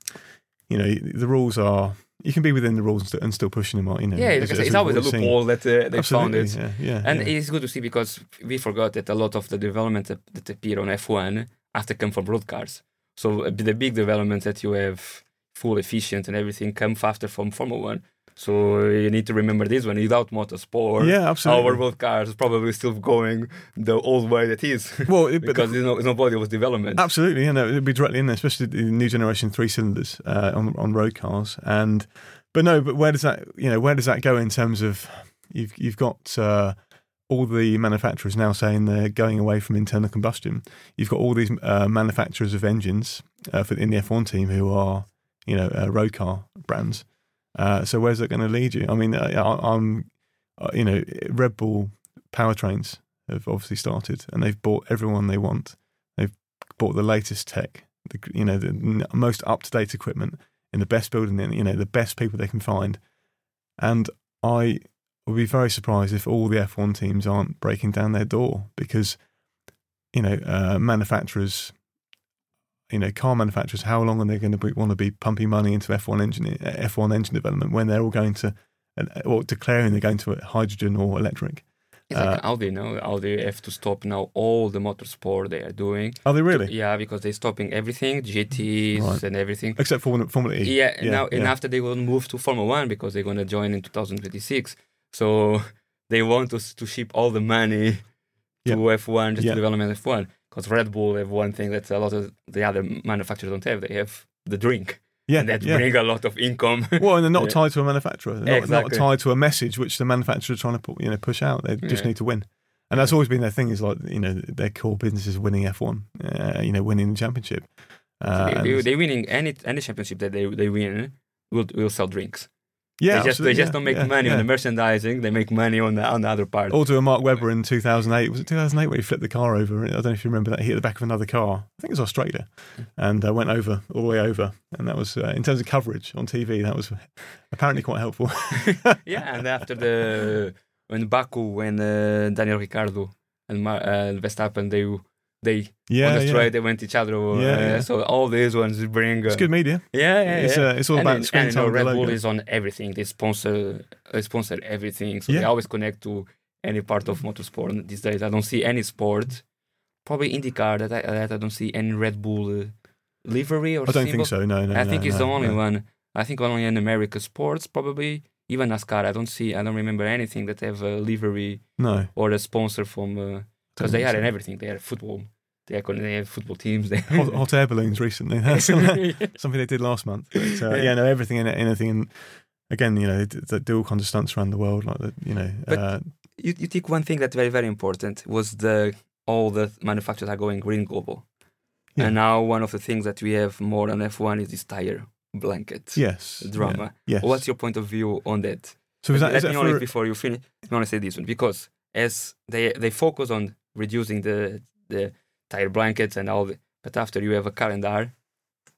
you know the rules are you can be within the rules and still, and still pushing them out. You know, Yeah, like as it's always a loophole that uh, they found Absolutely, it. Yeah, yeah, And yeah. it's good to see because we forgot that a lot of the development that, that appear on F1 have to come from road cars. So uh, the big developments that you have full efficient and everything come faster from Formula One. So you need to remember this one. Without motorsport, yeah, absolutely. our road cars probably still going the old way that is. well, it, because there's no, there's no body of development. Absolutely, yeah, no, it'd be directly in there, especially the new generation three cylinders uh, on on road cars. And but no, but where does that you know where does that go in terms of you've you've got uh, all the manufacturers now saying they're going away from internal combustion. You've got all these uh, manufacturers of engines uh, for in the F1 team who are you know uh, road car brands. Uh, so where's that going to lead you? I mean, I, I- I'm uh, you know Red Bull powertrains have obviously started and they've bought everyone they want They've bought the latest tech, the, you know, the most up to date equipment in the best building, and you know, the best people they can find. And I would be very surprised if all the F1 teams aren't breaking down their door because, you know, uh, manufacturers, you know, car manufacturers, how long are they going to want to be pumping money into F1 engine, F1 engine development when they're all going to, uh, or declaring they're going to hydrogen or electric? It's like uh, Audi, no? Audi have to stop now all the motorsport they are doing. Are they really? Yeah, because they're stopping everything, GTs Right. and everything. Except for Formula- E. Yeah, now and after they will move to Formula One because they're gonna join in 2026. So they want us to ship all the money to Yeah. F1 just Yeah. to development F1. Because Red Bull have one thing that a lot of the other manufacturers don't have. They have the drink, yeah, and that yeah. bring a lot of income. Well, and they're not Yeah. tied to a manufacturer. They're not, Exactly. not tied to a message which the manufacturer's trying to put, you know push out. They just Yeah. need to win, and that's always been their thing. Is like you know their core business is winning F one, uh, you know, winning the championship. Uh, they, they winning any any championship that they they win will will sell drinks. Yeah, they just they just yeah, don't make yeah, money yeah. on the merchandising. They make money on the on the other part. Also, a Mark Webber in 2008. Was it 2008 where he flipped the car over? I don't know if you remember that. He hit the back of another car. I think it was Australia, and uh, went over all the way over. And that was uh, in terms of coverage on TV. That was apparently quite helpful. yeah, and after the when Baku when uh, Daniel Ricciardo and Mar- uh, Verstappen they they yeah, on the yeah. they went each other. Uh, yeah. So all these ones bring. Uh, It's good media. Yeah, yeah, It's, yeah. uh, it's all and about then- screen and, time Red Bull is on everything. They sponsor they sponsor everything, so they always connect to any part of motorsport these days. I don't see any sport, probably IndyCar that I, that I don't see any Red Bull uh, livery or. I don't symbol. think so. No, no. I no, think it's no, the only no. one. I think only in America sports probably. Even NASCAR, I don't see. I don't remember anything that have a livery No, or a sponsor from because they are in everything. They are football. They are con- they have football teams. They hot, hot air balloons recently. Something they did last month. But, uh, Yeah. yeah, no, everything in anything. And again, you know, they, do all kinds of stunts around the world, like the, you know. But- uh, you, you think one thing that's very very important was the all the manufacturers are going green global Yeah. and now one of the things that we have more on f1 is this tire blanket yes, drama Yeah, yes. what's your point of view on that so is that, let is me that know it for, before you finish i want to say this one because as they they focus on reducing the the tire blankets and all the, but after you have a calendar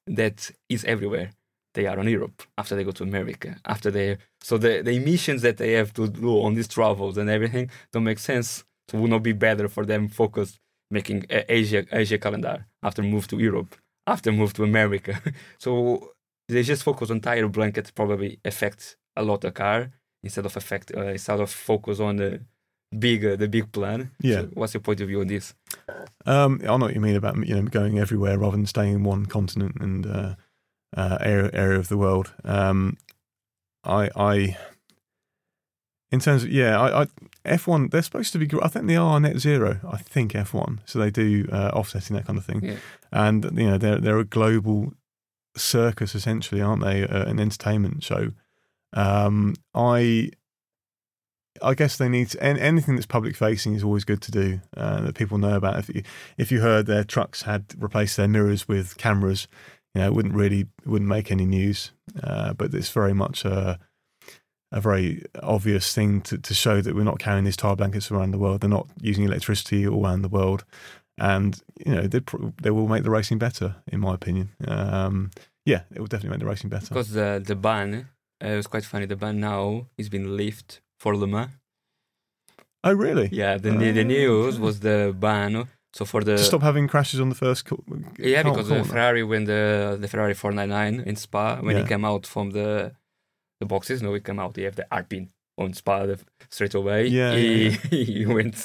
that is everywhere. They are on Europe after they go to America after they so the the emissions that they have to do on these travels and everything don't make sense. So would not be better for them focus making Asia Asia calendar after move to Europe after move to America. So they just focus on tire blanket probably affects a lot the car instead of affect uh, instead of focus on the big uh, the big plan Yeah. so what's your point of view on this Um, I know what you mean about you know going everywhere rather than staying in one continent and uh, uh, area area of the world. Um, I, I, in terms of yeah, I, I F one they're supposed to be. I think they are net zero. I think F one, so they do uh, offsetting that kind of thing. Yeah. And you know they're they're a global circus essentially, aren't they? Uh, an entertainment show. Um, I I guess they need to, an- anything that's public facing is always good to do uh, that people know about. If you, if you heard their trucks had replaced their mirrors with cameras, you know, it wouldn't really wouldn't make any news. Uh, but it's very much a a very obvious thing to, to show that we're not carrying these tire blankets around the world. They're not using electricity all around the world, and you know they they will make the racing better, in my opinion. Um, yeah, it will definitely make the racing better. because the the ban uh, it was quite funny the ban now is been lifted for Le Mans oh, really? Yeah, the the Ah, news was the ban. So for the to stop having crashes on the first. Co- yeah, because the. Ferrari when the the Ferrari 499 in Spa when Yeah. he came out from the the boxes, no, he came out. He have the Alpine on Spa the, straight away. Yeah, he, yeah, he went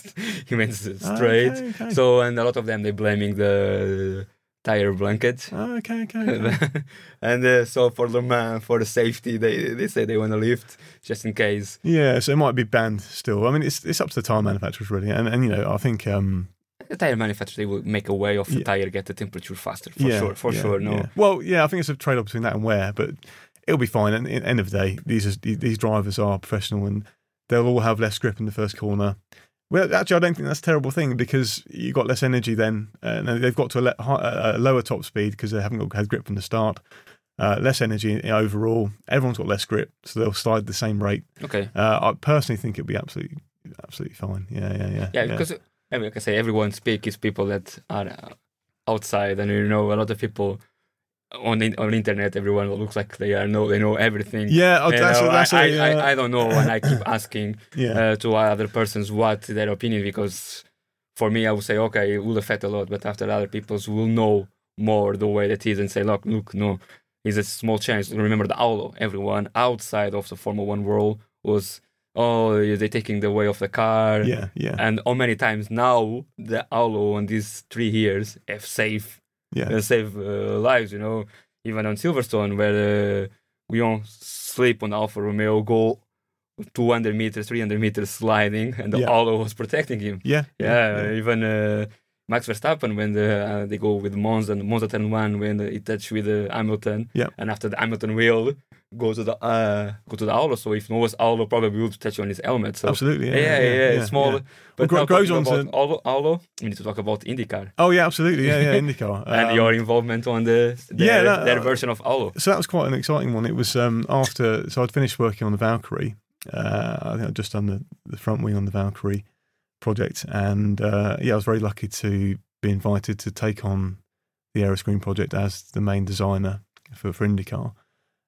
he went Ah, straight. okay, okay. So and a lot of them they blaming the tire blanket. Ah, okay, okay. okay. and uh, so for the man for the safety they they say they want to lift just in case Yeah, so it might be banned still. I mean, it's it's up to the tire manufacturers really, and and you know, I think um, the tire manufacturer they will make a way of the Yeah. tire get the temperature faster for yeah, sure for yeah, sure no. Well, yeah, I think it's a trade off between that and wear, but it'll be fine. And at the end of the day, these are, these drivers are professional, and they'll all have less grip in the first corner. Well, actually, I don't think that's a terrible thing because you got less energy then, and they've got to a, le- hi- a lower top speed because they haven't got had grip from the start. Uh, less energy overall. Everyone's got less grip, so they'll slide the same rate. okay Uh, I personally think it'll be absolutely, absolutely fine. Yeah, yeah, yeah. yeah because I mean, like I say everyone speak is people that are uh, outside and you know a lot of people on the, on the internet everyone looks like they are know they know everything. Yeah, oh, that's, know, that's I, a, I, I, I don't know and I keep asking yeah. uh, to other persons what their opinion because for me I would say okay it will affect a lot but after other people's will know more the way that is and say look look no it's a small chance. Remember the Halo everyone outside of the Formula One world was oh they're taking the way of the car. Yeah, yeah, and how many times now the Halo in these three years have saved yeah. uh, save uh, lives, you know. Even on Silverstone, where uh, we don't sleep on Alfa Romeo, go 200 meters, 300 meters sliding, and the Yeah. Was protecting him. Yeah, Yeah, even uh, Max Verstappen when the, uh, they go with Monza, and Monza turn one when he touch with uh, Hamilton, Yeah. and after the Hamilton wheel, go to the uh, go to the Halo. So if no was Halo, probably would touch on his helmet. So Absolutely, yeah, yeah, yeah, yeah, yeah, small. yeah. But Well, now Gro- talking Grosjean's about Halo, Halo, we need to talk about IndyCar Oh yeah, absolutely. Yeah, yeah. IndyCar and Um, your involvement on the their, yeah, that- their version of Halo. so that was quite an exciting one. It was um, after, so I'd finished working on the Valkyrie. Uh, I think I'd just done the, the front wing on the Valkyrie project, and uh, yeah, I was very lucky to be invited to take on the Aeroscreen project as the main designer for, for IndyCar.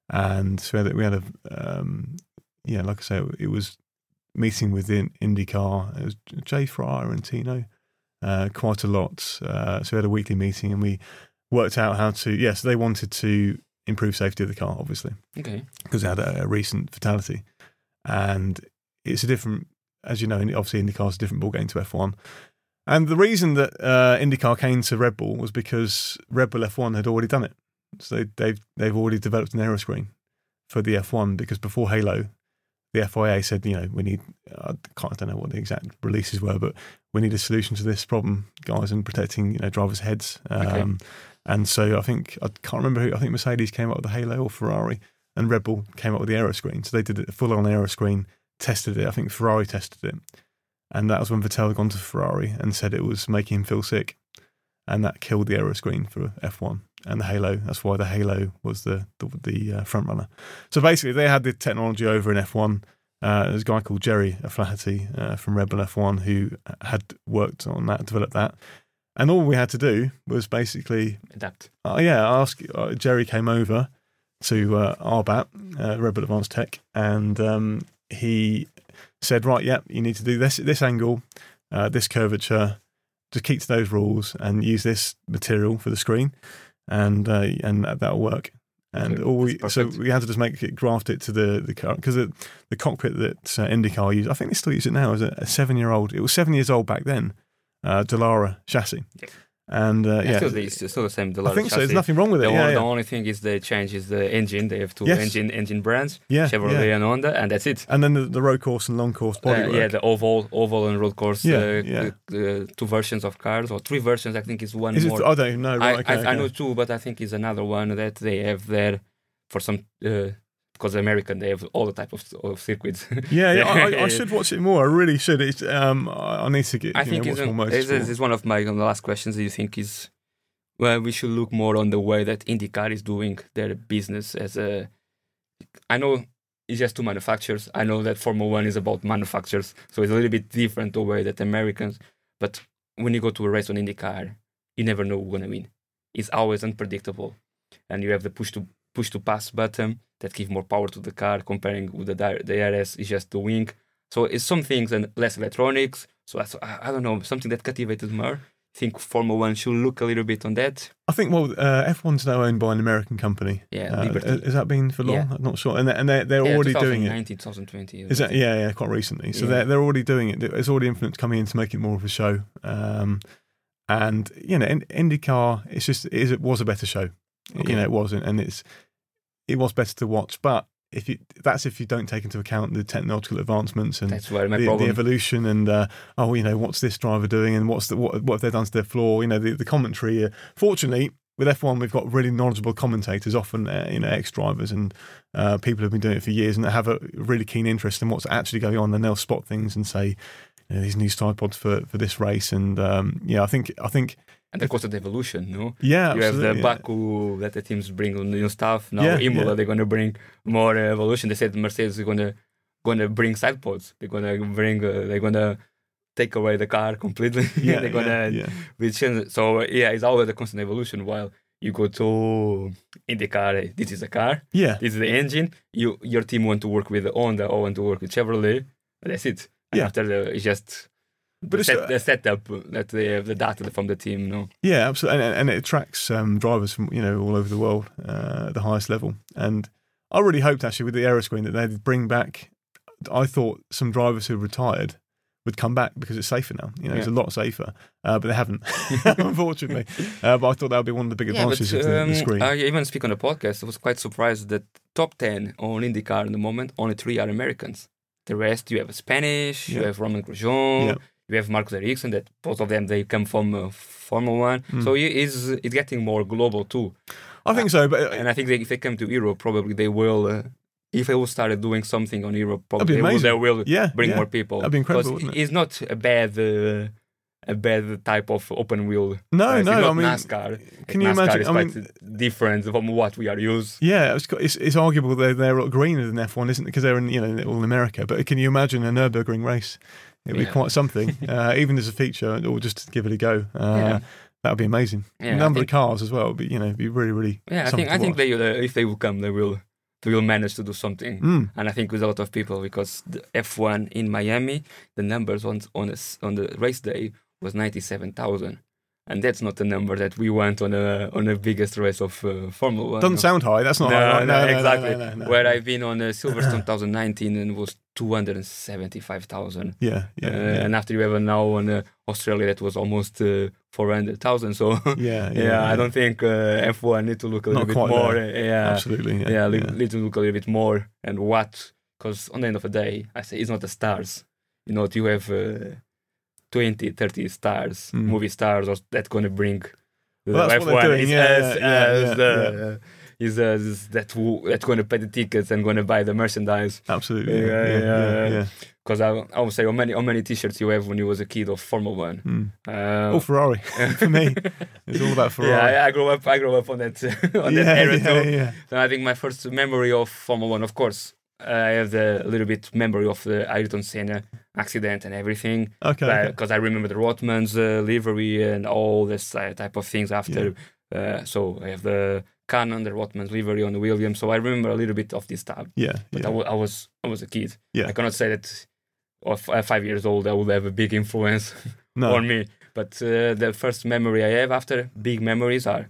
And so we had, we had a, um, yeah, like I say, it was meeting within IndyCar. It was Jay Fryer and Tino, uh, quite a lot. Uh, so we had a weekly meeting, and we worked out how to. Yes, they wanted to improve safety of the car, obviously, Okay. because they had a, a recent fatality, and it's a different, as you know, obviously IndyCar's a different ball game to F1. And the reason that uh, IndyCar came to Red Bull was because Red Bull F1 had already done it. So they, they've they've already developed an aero screen for the F1 because before Halo, the FIA said, you know, we need I can't I don't know what the exact releases were, but we need a solution to this problem, guys, and protecting you know drivers' heads. Okay. Um, And so I think I can't remember who I think Mercedes came up with the Halo or Ferrari, and Red Bull came up with the aero screen. So they did a full on aero screen, tested it. I think Ferrari tested it, and that was when Vettel had gone to Ferrari and said it was making him feel sick, and that killed the aero screen for F1 and the Halo. That's why the Halo was the the, the uh, front runner. So basically, they had the technology over in F1. Uh, there's a guy called Jerry O'Flaherty uh, from Red Bull F1 who had worked on that, developed that, and all we had to do was basically Adapt. uh, yeah, I asked uh, Jerry came over to uh, RBAT, uh, Red Bull Advanced Tech, and um, he said, "Right, yeah, you need to do this this angle, uh, this curvature, just keep to those rules and use this material for the screen, and uh, and that, that'll work." And all we so we had to just make it graft it to the the car because the, the cockpit that uh, IndyCar used, I think they still use it now, is a, a seven year old. It was seven years old back then, uh, Dallara chassis. And uh, Yeah, still, the, it's still the same. The I think so. There's nothing wrong with it. The, yeah, only, yeah. the only thing is they change is the engine. They have two Yes. engine engine brands, Yeah, Chevrolet and Honda, and that's it. And then the, the road course and long course Uh, yeah, the oval, oval and road course. Yeah, uh, the- two versions of cars or three versions. I think is one Is it? more. I don't know. I, okay, I, I know two, but I think it's another one that they have there for some uh, because American they have all the type of, of circuits. Yeah, yeah I, I- should watch it more. I really should. It's, um, I need to get. I think know, it's, an, it's, it's one of my last questions. Do you think is well we should look more on the way that IndyCar is doing their business as a. I know it's just two manufacturers. I know that Formula One is about manufacturers, so it's a little bit different the way that Americans. But when you go to a race on IndyCar, you never know who's gonna win. It's always unpredictable, and you have the push to push to pass button that give more power to the car. Comparing with the the RS is just the wing. So it's some things and less electronics. So I, I don't know something that captivated more. I think Formula One should look a little bit on that. I think. Well, uh, F1's now owned by an American company. Yeah, Uh, Liberty. has that been for long? Yeah. I'm not sure. And they're, and they're, they're yeah, already doing it. 2019, 2020. Is that? Yeah, yeah, quite recently. So Yeah. they're they're already doing it. There's already influence coming in to make it more of a show. Um, and you know, In- IndyCar, it's just it was a better show. Okay. You know, it wasn't, and it's it was better to watch. But if you that's if you don't take into account the technological advancements and the, the evolution and uh, oh you know what's this driver doing and what's the what, what have they done to their floor you know the, the commentary uh, fortunately with F1 we've got really knowledgeable commentators often uh, you know ex drivers and uh, people who've been doing it for years and they have a really keen interest in what's actually going on and they'll spot things and say you know, these new side pods for, for this race and um, yeah I think I think and of course, the evolution, no? yeah you have the yeah. Baku that the teams bring new stuff. Now Yeah, Imola, yeah. they're gonna bring more uh, evolution. They said Mercedes is gonna gonna bring side pods. They're gonna bring. Uh, they're gonna take away the car completely. yeah, they're gonna yeah, yeah. So yeah, it's always a constant evolution. While you go to in the car, uh, this is a car, yeah this is the engine. You your team want to work with the Honda or want to work with Chevrolet. That's it. And Yeah. After the, it's just. But the, it's- set, the setup that they have the data from the team, no. Yeah, absolutely, and, and it attracts um, drivers from you know all over the world uh, at the highest level. And I really hoped actually with the aero screen that they'd bring back. I thought some drivers who retired would come back because it's safer now. You know, it's a lot safer, uh, but they haven't, unfortunately. Uh, but I thought that would be one of the big advantages of the, the um, screen. I even speak on the podcast. I was quite surprised that top ten on IndyCar in the moment, only three are Americans. The rest, you have Spanish, you have Romain Grosjean, Yeah. You have Marcus Ericsson. That both of them they come from uh, Formula One. Mm. So it is it's getting more global too. I think so, but and I think they, if they come to Europe, probably they will. Uh, if they will start doing something on Europe, probably they will, they will yeah, bring yeah. more people. That'd be incredible, wouldn't it? It's not a bad, uh, a bad type of open wheel. No, race. no, I mean, NASCAR. can you NASCAR imagine- Is I mean- different from what we are used. Yeah, it's, it's, it's arguable they're, they're a lot greener than F1, isn't it? Because they're in, you know, all in America. But can you imagine a Nürburgring race? It'd be quite something, uh, even as a feature, or just give it a go. Uh, Yeah. That would be amazing. Yeah, number think- of cars as well would be, you know, be really, really. Yeah, I think I think they uh, if they will come, they will they will manage to do something. Mm. And I think with a lot of people because the F1 in Miami, the numbers on on a on the race day was ninety seven thousand. And that's not the number that we want on a on the biggest race of uh, Formula One. Doesn't no. sound high. That's not no, high. no, no, no, exactly. Where I've been on uh, Silverstone 2019 and it was 275,000. Yeah, Uh, yeah, yeah. And after you have a now on uh, Australia, that was almost uh, 400,000. So yeah, yeah, I don't think uh, F1 need to look a little bit more. there. Yeah, Absolutely. Yeah, yeah, li- yeah. need to look a little bit more and what because on the end of the day i say it's not the stars you know you have uh, 20 30 stars Mm. movie stars or that's going to bring the Well, that's what they're F1 doing, is yeah, as, yeah, yeah, as yeah, the is uh, is that who that's going to pay the tickets and going to buy the merchandise Absolutely. Yeah, Yeah, yeah, because I, I would say how many how many t-shirts you have when you was a kid of Formula One Mm. uh, All Ferrari for me. It's all about Ferrari. yeah I, grew up I grew up on that on that era too yeah. So I think my first memory of Formula One, of course, I have the little bit memory of the Ayrton Senna accident and everything, Okay. okay. because I remember the Rothmans uh, livery and all this uh, type of things after. Uh, so I have the Canon, the Rothmans livery on the Williams. So I remember a little bit of this time. Yeah, But yeah. I, was I was a kid. Yeah. I cannot say that of uh, five years old I would have a big influence no. on me. But uh, the first memory I have after big memories are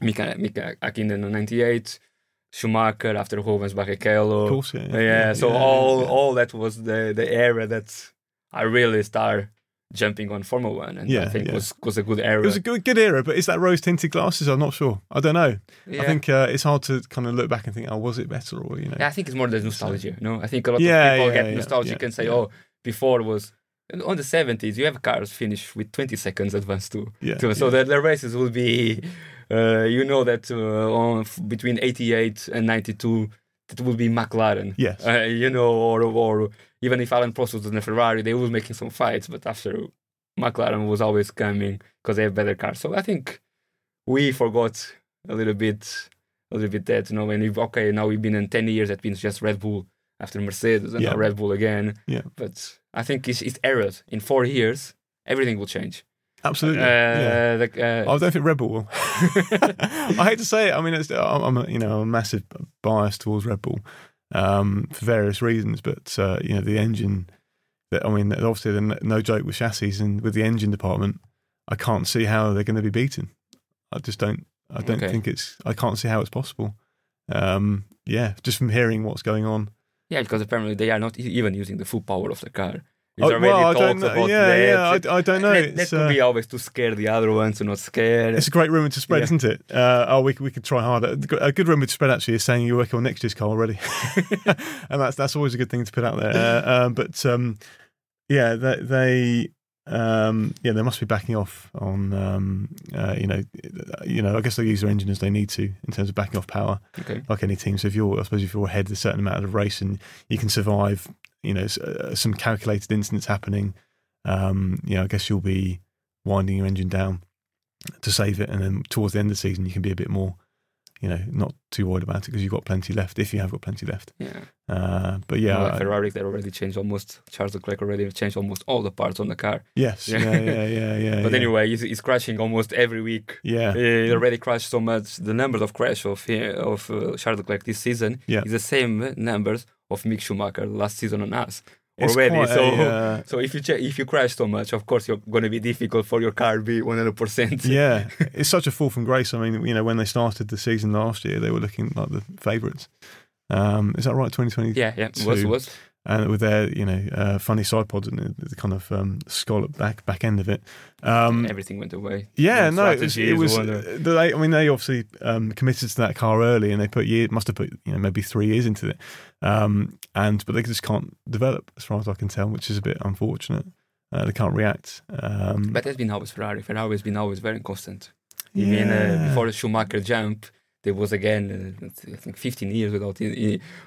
Mika, Mika Hakkinen in '98, Schumacher after Rubens Barrichello. Of course, yeah. Yeah, so yeah, all yeah. all that was the the era that I really start jumping on Formula One, and I think yeah. was was a good era. It was a good, good era, but is that rose tinted glasses? I'm not sure. I don't know. yeah. I think uh, it's hard to kind of look back and think, oh, was it better or you know? yeah, I think it's more the nostalgia. No, I think a lot Yeah, of people yeah, get nostalgic yeah, and say, yeah. "Oh, before was." On the 70s, you have cars finish with 20 seconds advance too. Yeah, too. So yeah. the, the races will be, you know, that uh, on f- between 88 and 92, it will be McLaren. Yes. Uh, you know, or or even if Alain Prost was in a Ferrari, they were making some fights, but after McLaren was always coming because they have better cars. So I think we forgot a little bit, a little bit that you know, when we okay, now we've been in ten years, that means just Red Bull after Mercedes and Yeah. now Red Bull again. Yeah. But I think it's, it's eras. In four years, everything will change. Absolutely. Uh, yeah. the, uh, I don't think Red Bull will. I hate to say it. I mean, it's, I'm, I'm a, you know a massive bias towards Red Bull um, for various reasons, but uh, you know the engine. That I mean, obviously, no joke with chassis and with the engine department. I can't see how they're going to be beaten. I just don't. I don't Okay. think it's. I can't see how it's possible. Um, yeah, just from hearing what's going on. yeah, because apparently they are not even using the full power of the car. Oh, well, I don't know. Yeah, that. yeah, I, I don't know. That, that could uh, be always to scare the other ones to not scare. It's a great rumor to spread, Yeah. isn't it? Uh, oh, we, could- we could try harder. A good rumor to spread actually is saying you're working on next year's car already, and that's that's always a good thing to put out there. Uh, um, but um, yeah, they, they um, yeah they must be backing off on um, uh, you know you know I guess they use their engine as they need to in terms of backing off power, Okay. like any team. So if you're I suppose if you're ahead a certain amount of race and you can survive, you know uh, some calculated incidents happening, um, you know I guess you'll be winding your engine down to save it, and then towards the end of the season, you can be a bit more, you know, not too worried about it because you've got plenty left. If you have got plenty left, Yeah. uh, but yeah, like Ferrari, they already changed almost. Charles Leclerc already changed almost all the parts on the car. yes, Yeah. yeah, yeah, yeah, yeah. But yeah. anyway, he's, he's crashing almost every week. yeah, He already crashed so much. The numbers of crash of of uh, Charles Leclerc this season Yeah. is the same numbers of Mick Schumacher last season on us It's already. quite So uh, so if you if you crash so much, of course you're going to be difficult for your car to be 100. percent yeah, it's such a fall from grace. I mean, you know, when they started the season last year, they were looking like the favourites. Um, is that right? Twenty twenty. Yeah, yeah. It was was and with their you know uh, funny side pods and the, kind of um, scallop back back end of it. Um, everything went away. Yeah, No it was. It was uh, they, I mean, they obviously um, committed to that car early, and they put year must have put you know maybe three years into it, um, and but they just can't develop as far as I can tell, which is a bit unfortunate. Uh, they can't react. Um, But that's been always Ferrari. Ferrari has been always very constant. Even uh, before the Schumacher jump, there was again, uh, I think, 15 years without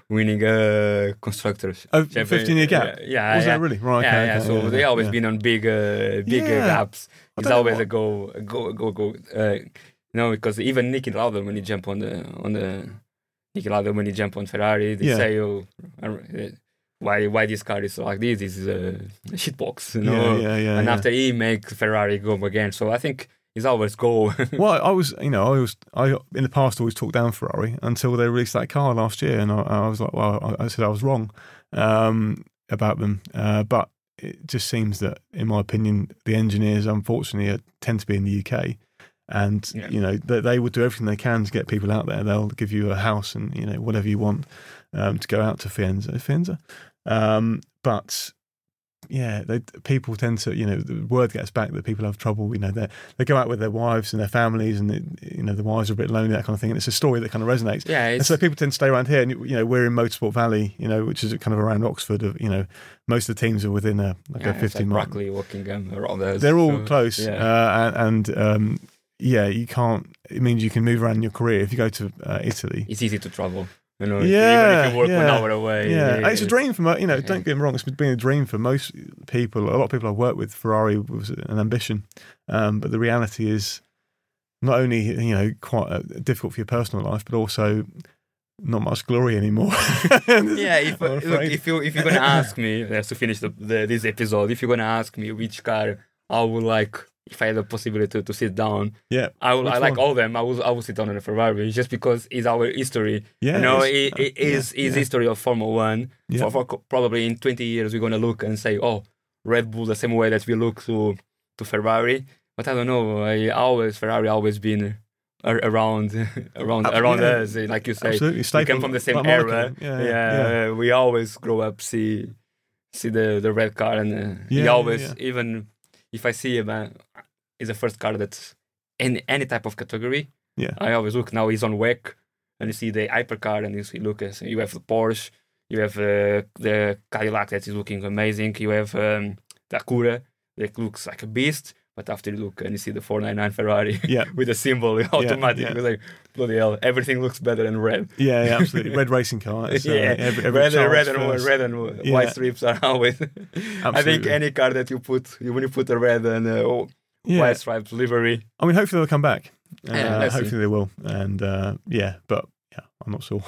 winning uh, constructors. A champion- 15 year gap. Yeah, yeah, Was yeah. that really? Right. yeah, okay, yeah. okay, So yeah, they always been on big, uh, big uh, gaps. It's always a go, a go, go, go. Uh, you know, because even Niki Lauda when he jump on the on the Niki Lauda when he jump on Ferrari, they say, "Oh, why why this car is like this? This is a shitbox." You know. yeah, yeah. and after he make Ferrari go again, so I think he's always go. well, I was, you know, I was, I in the past always talked down Ferrari until they released that car last year, and I, I was like, well, I, I said I was wrong um, about them, uh, but it just seems that, in my opinion, the engineers, unfortunately, are, tend to be in the UK, and Yeah. you know they, they would do everything they can to get people out there. They'll give you a house and you know whatever you want um, to go out to Fienza, Fienza, um, but yeah, they, people tend to, you know, the word gets back that people have trouble. You know, they they go out with their wives and their families, and it, you know, the wives are a bit lonely, that kind of thing. And it's a story that kind of resonates. yeah, And so people tend to stay around here, and you know, we're in Motorsport Valley, you know, which is kind of around Oxford. Of you know, most of the teams are within a like yeah, a fifteen like mile. Brackley, Wokingham, around us. They're all so, close, yeah. uh, and, and um, yeah, you can't. It means you can move around in your career if you go to uh, Italy. It's easy to travel. You know, Yeah, even if you yeah. hour away. Yeah, it's a dream for you know. Yeah. Don't get me wrong; it's been a dream for most people. A lot of people I've worked with, Ferrari was an ambition, um, but the reality is not only you know quite uh, difficult for your personal life, but also not much glory anymore. Yeah, if, look, if you if you're gonna ask me, to finish the, the, this episode, if you're gonna ask me which car I would like, if I had the possibility to, to sit down, yeah, I will. I like one? all them. I will. I will sit down in a Ferrari just because it's our history. yeah, you know, it, it uh, is yeah, is yeah. history of Formula One. Yeah. For, for probably in 20 years, we're gonna look and say, oh, Red Bull the same way that we look to to Ferrari. But I don't know. I always Ferrari always been around around Ab- around yeah. us. eh, Like you say, Absolutely, we come from the same like era. Yeah, Yeah, yeah, we always grow up see see the the red car, and uh, he always even if I see him, uh, is the first car that's in any type of category. Yeah. I always look now. He's on WEC, and you see the hypercar, and you see Lucas. You have the Porsche, you have uh, the Cadillac that is looking amazing. You have um, the Acura that looks like a beast. But after you look and you see the 499 Ferrari Yeah. with the symbol automatic, yeah. it's like bloody hell, everything looks better than red. Yeah, yeah, absolutely. Red racing car. It's, uh, yeah, every, every red, chance red, and, red and Yeah. white strips are always. I think any car that you put, when you put a red and uh, Yeah. white stripes livery, I mean, hopefully they'll come back. Uh, Yeah, let's see. hopefully they will. And uh, yeah, but yeah, I'm not sure.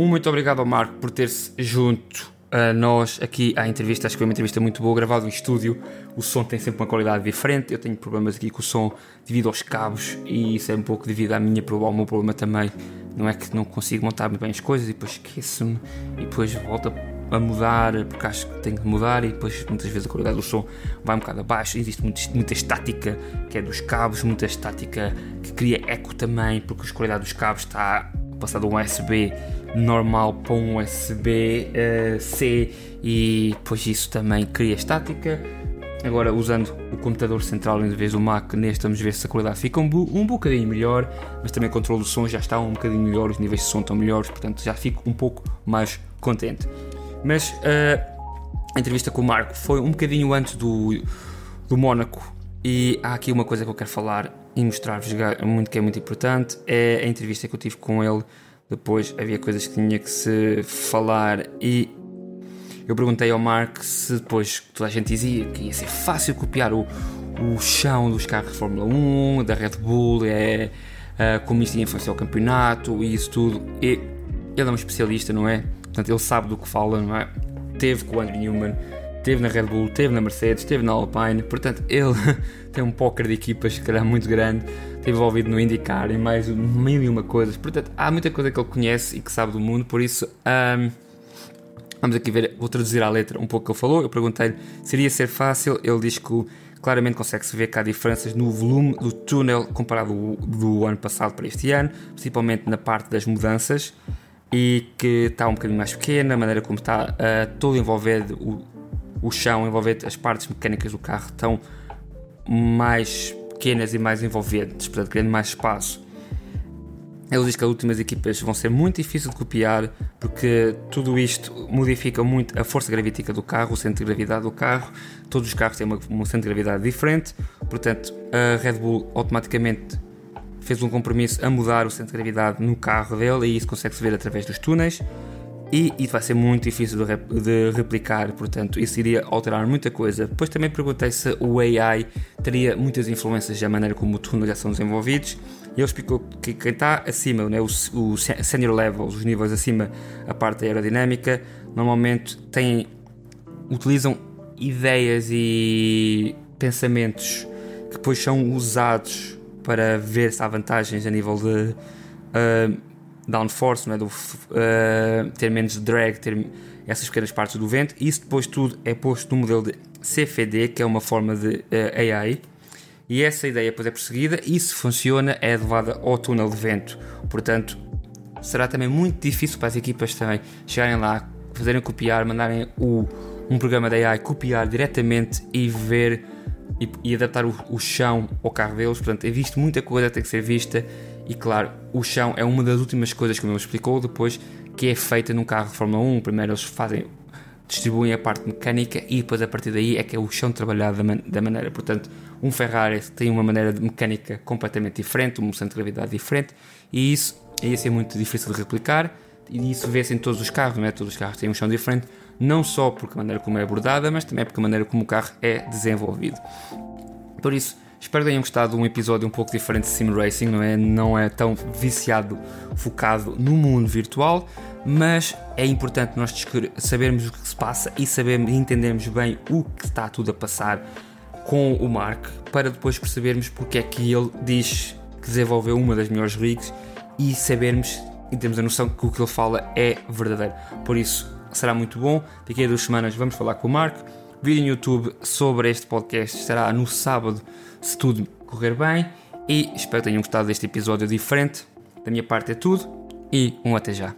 Um muito obrigado ao Marco por ter-se junto a nós aqui à entrevista. Acho que foi uma entrevista muito boa, gravada em estúdio. O som tem sempre uma qualidade diferente. Eu tenho problemas aqui com o som devido aos cabos e isso é um pouco devido à minha, ao meu problema também. Não é que não consigo montar muito bem as coisas e depois esqueço-me e depois volto a mudar porque acho que tenho que mudar e depois muitas vezes a qualidade do som vai um bocado abaixo. Existe muita estática que é dos cabos, muita estática que cria eco também porque a qualidade dos cabos está passado um USB normal para um USB eh, e depois isso também cria estática. Agora usando o computador central em vez do Mac, neste vamos ver se a qualidade fica um, um bocadinho melhor, mas também o controle do som já está um bocadinho melhor, os níveis de som estão melhores, portanto já fico um pouco mais contente. Mas eh, a entrevista com o Marco foi um bocadinho antes do, do Mónaco e há aqui uma coisa que eu quero falar e mostrar-vos ga- muito que é muito importante é a entrevista que eu tive com ele depois havia coisas que tinha que se falar e eu perguntei ao Mark se depois toda a gente dizia que ia ser fácil copiar o, o chão dos carros de Fórmula 1, da Red Bull, é, é, como isto ia influenciar o campeonato e isso tudo. E ele é um especialista, não é? Portanto, ele sabe do que fala, não é? Teve com o Andrew Newman, teve na Red Bull, teve na Mercedes, teve na Alpine, portanto, ele tem um póquer de equipas, se calhar, muito grande. Envolvido no IndyCar e mais mil e uma coisas. Portanto, há muita coisa que ele conhece e que sabe do mundo, por isso. ahm, Vamos aqui ver, vou traduzir à letra um pouco o que ele falou. Eu perguntei-lhe se iria ser fácil. Ele diz que claramente consegue-se ver que há diferenças no volume do túnel comparado do, do ano passado para este ano, principalmente na parte das mudanças, e que está um bocadinho mais pequena, a maneira como está uh, todo envolvido, o, o chão, envolvendo as partes mecânicas do carro, estão mais pequenas e mais envolventes, portanto, criando mais espaço. Ele diz que as últimas equipas vão ser muito difíceis de copiar porque tudo isto modifica muito a força gravítica do carro, o centro de gravidade do carro. Todos os carros têm uma, um centro de gravidade diferente, portanto, a Red Bull automaticamente fez um compromisso a mudar o centro de gravidade no carro dele e isso consegue-se ver através dos túneis. E isso vai ser muito difícil de, rep de, replicar, portanto, isso iria alterar muita coisa. Depois também perguntei se o AI teria muitas influências da maneira como os túneis já são desenvolvidos e ele explicou que quem está acima, né, o, senior level, os níveis acima, a parte aerodinâmica, normalmente têm, utilizam ideias e pensamentos que depois são usados para ver se há vantagens a nível de uh, downforce, né, do, uh, ter menos drag, ter essas pequenas partes do vento. Isso depois tudo é posto no modelo de CFD, que é uma forma de uh, AI e essa ideia depois é perseguida e se funciona é levada ao túnel de vento. Portanto, será também muito difícil para as equipas também chegarem lá, fazerem copiar, mandarem o, um programa da AI copiar diretamente e ver e, e adaptar o, o, chão ao carro deles. Portanto, é visto muita coisa tem que ser vista e claro, o chão é uma das últimas coisas que ele explicou depois que é feita num carro de Fórmula 1. Primeiro eles fazem distribuem a parte mecânica e depois a partir daí é que é o chão trabalhado da, man da maneira. Portanto, um Ferrari tem uma maneira de mecânica completamente diferente, um centro de gravidade diferente e isso ia ser muito difícil de replicar e isso vê-se em todos os carros, não é? Todos os carros têm um chão diferente, não só porque a maneira como é abordada, mas também porque a maneira como o carro é desenvolvido. Por isso, espero que tenham gostado de um episódio um pouco diferente de Sim Racing, não é? Não é tão viciado, focado no mundo virtual, mas é importante nós sabermos o que se passa e sabermos, entendermos bem o que está tudo a passar com o Mark para depois percebermos porque é que ele diz que desenvolveu uma das melhores rigs e sabermos e termos a noção que o que ele fala é verdadeiro. Por isso será muito bom. Daqui a duas semanas vamos falar com o Mark. Vídeo no YouTube sobre este podcast estará no sábado, se tudo correr bem. E espero que tenham gostado deste episódio diferente. Da minha parte é tudo e um até já.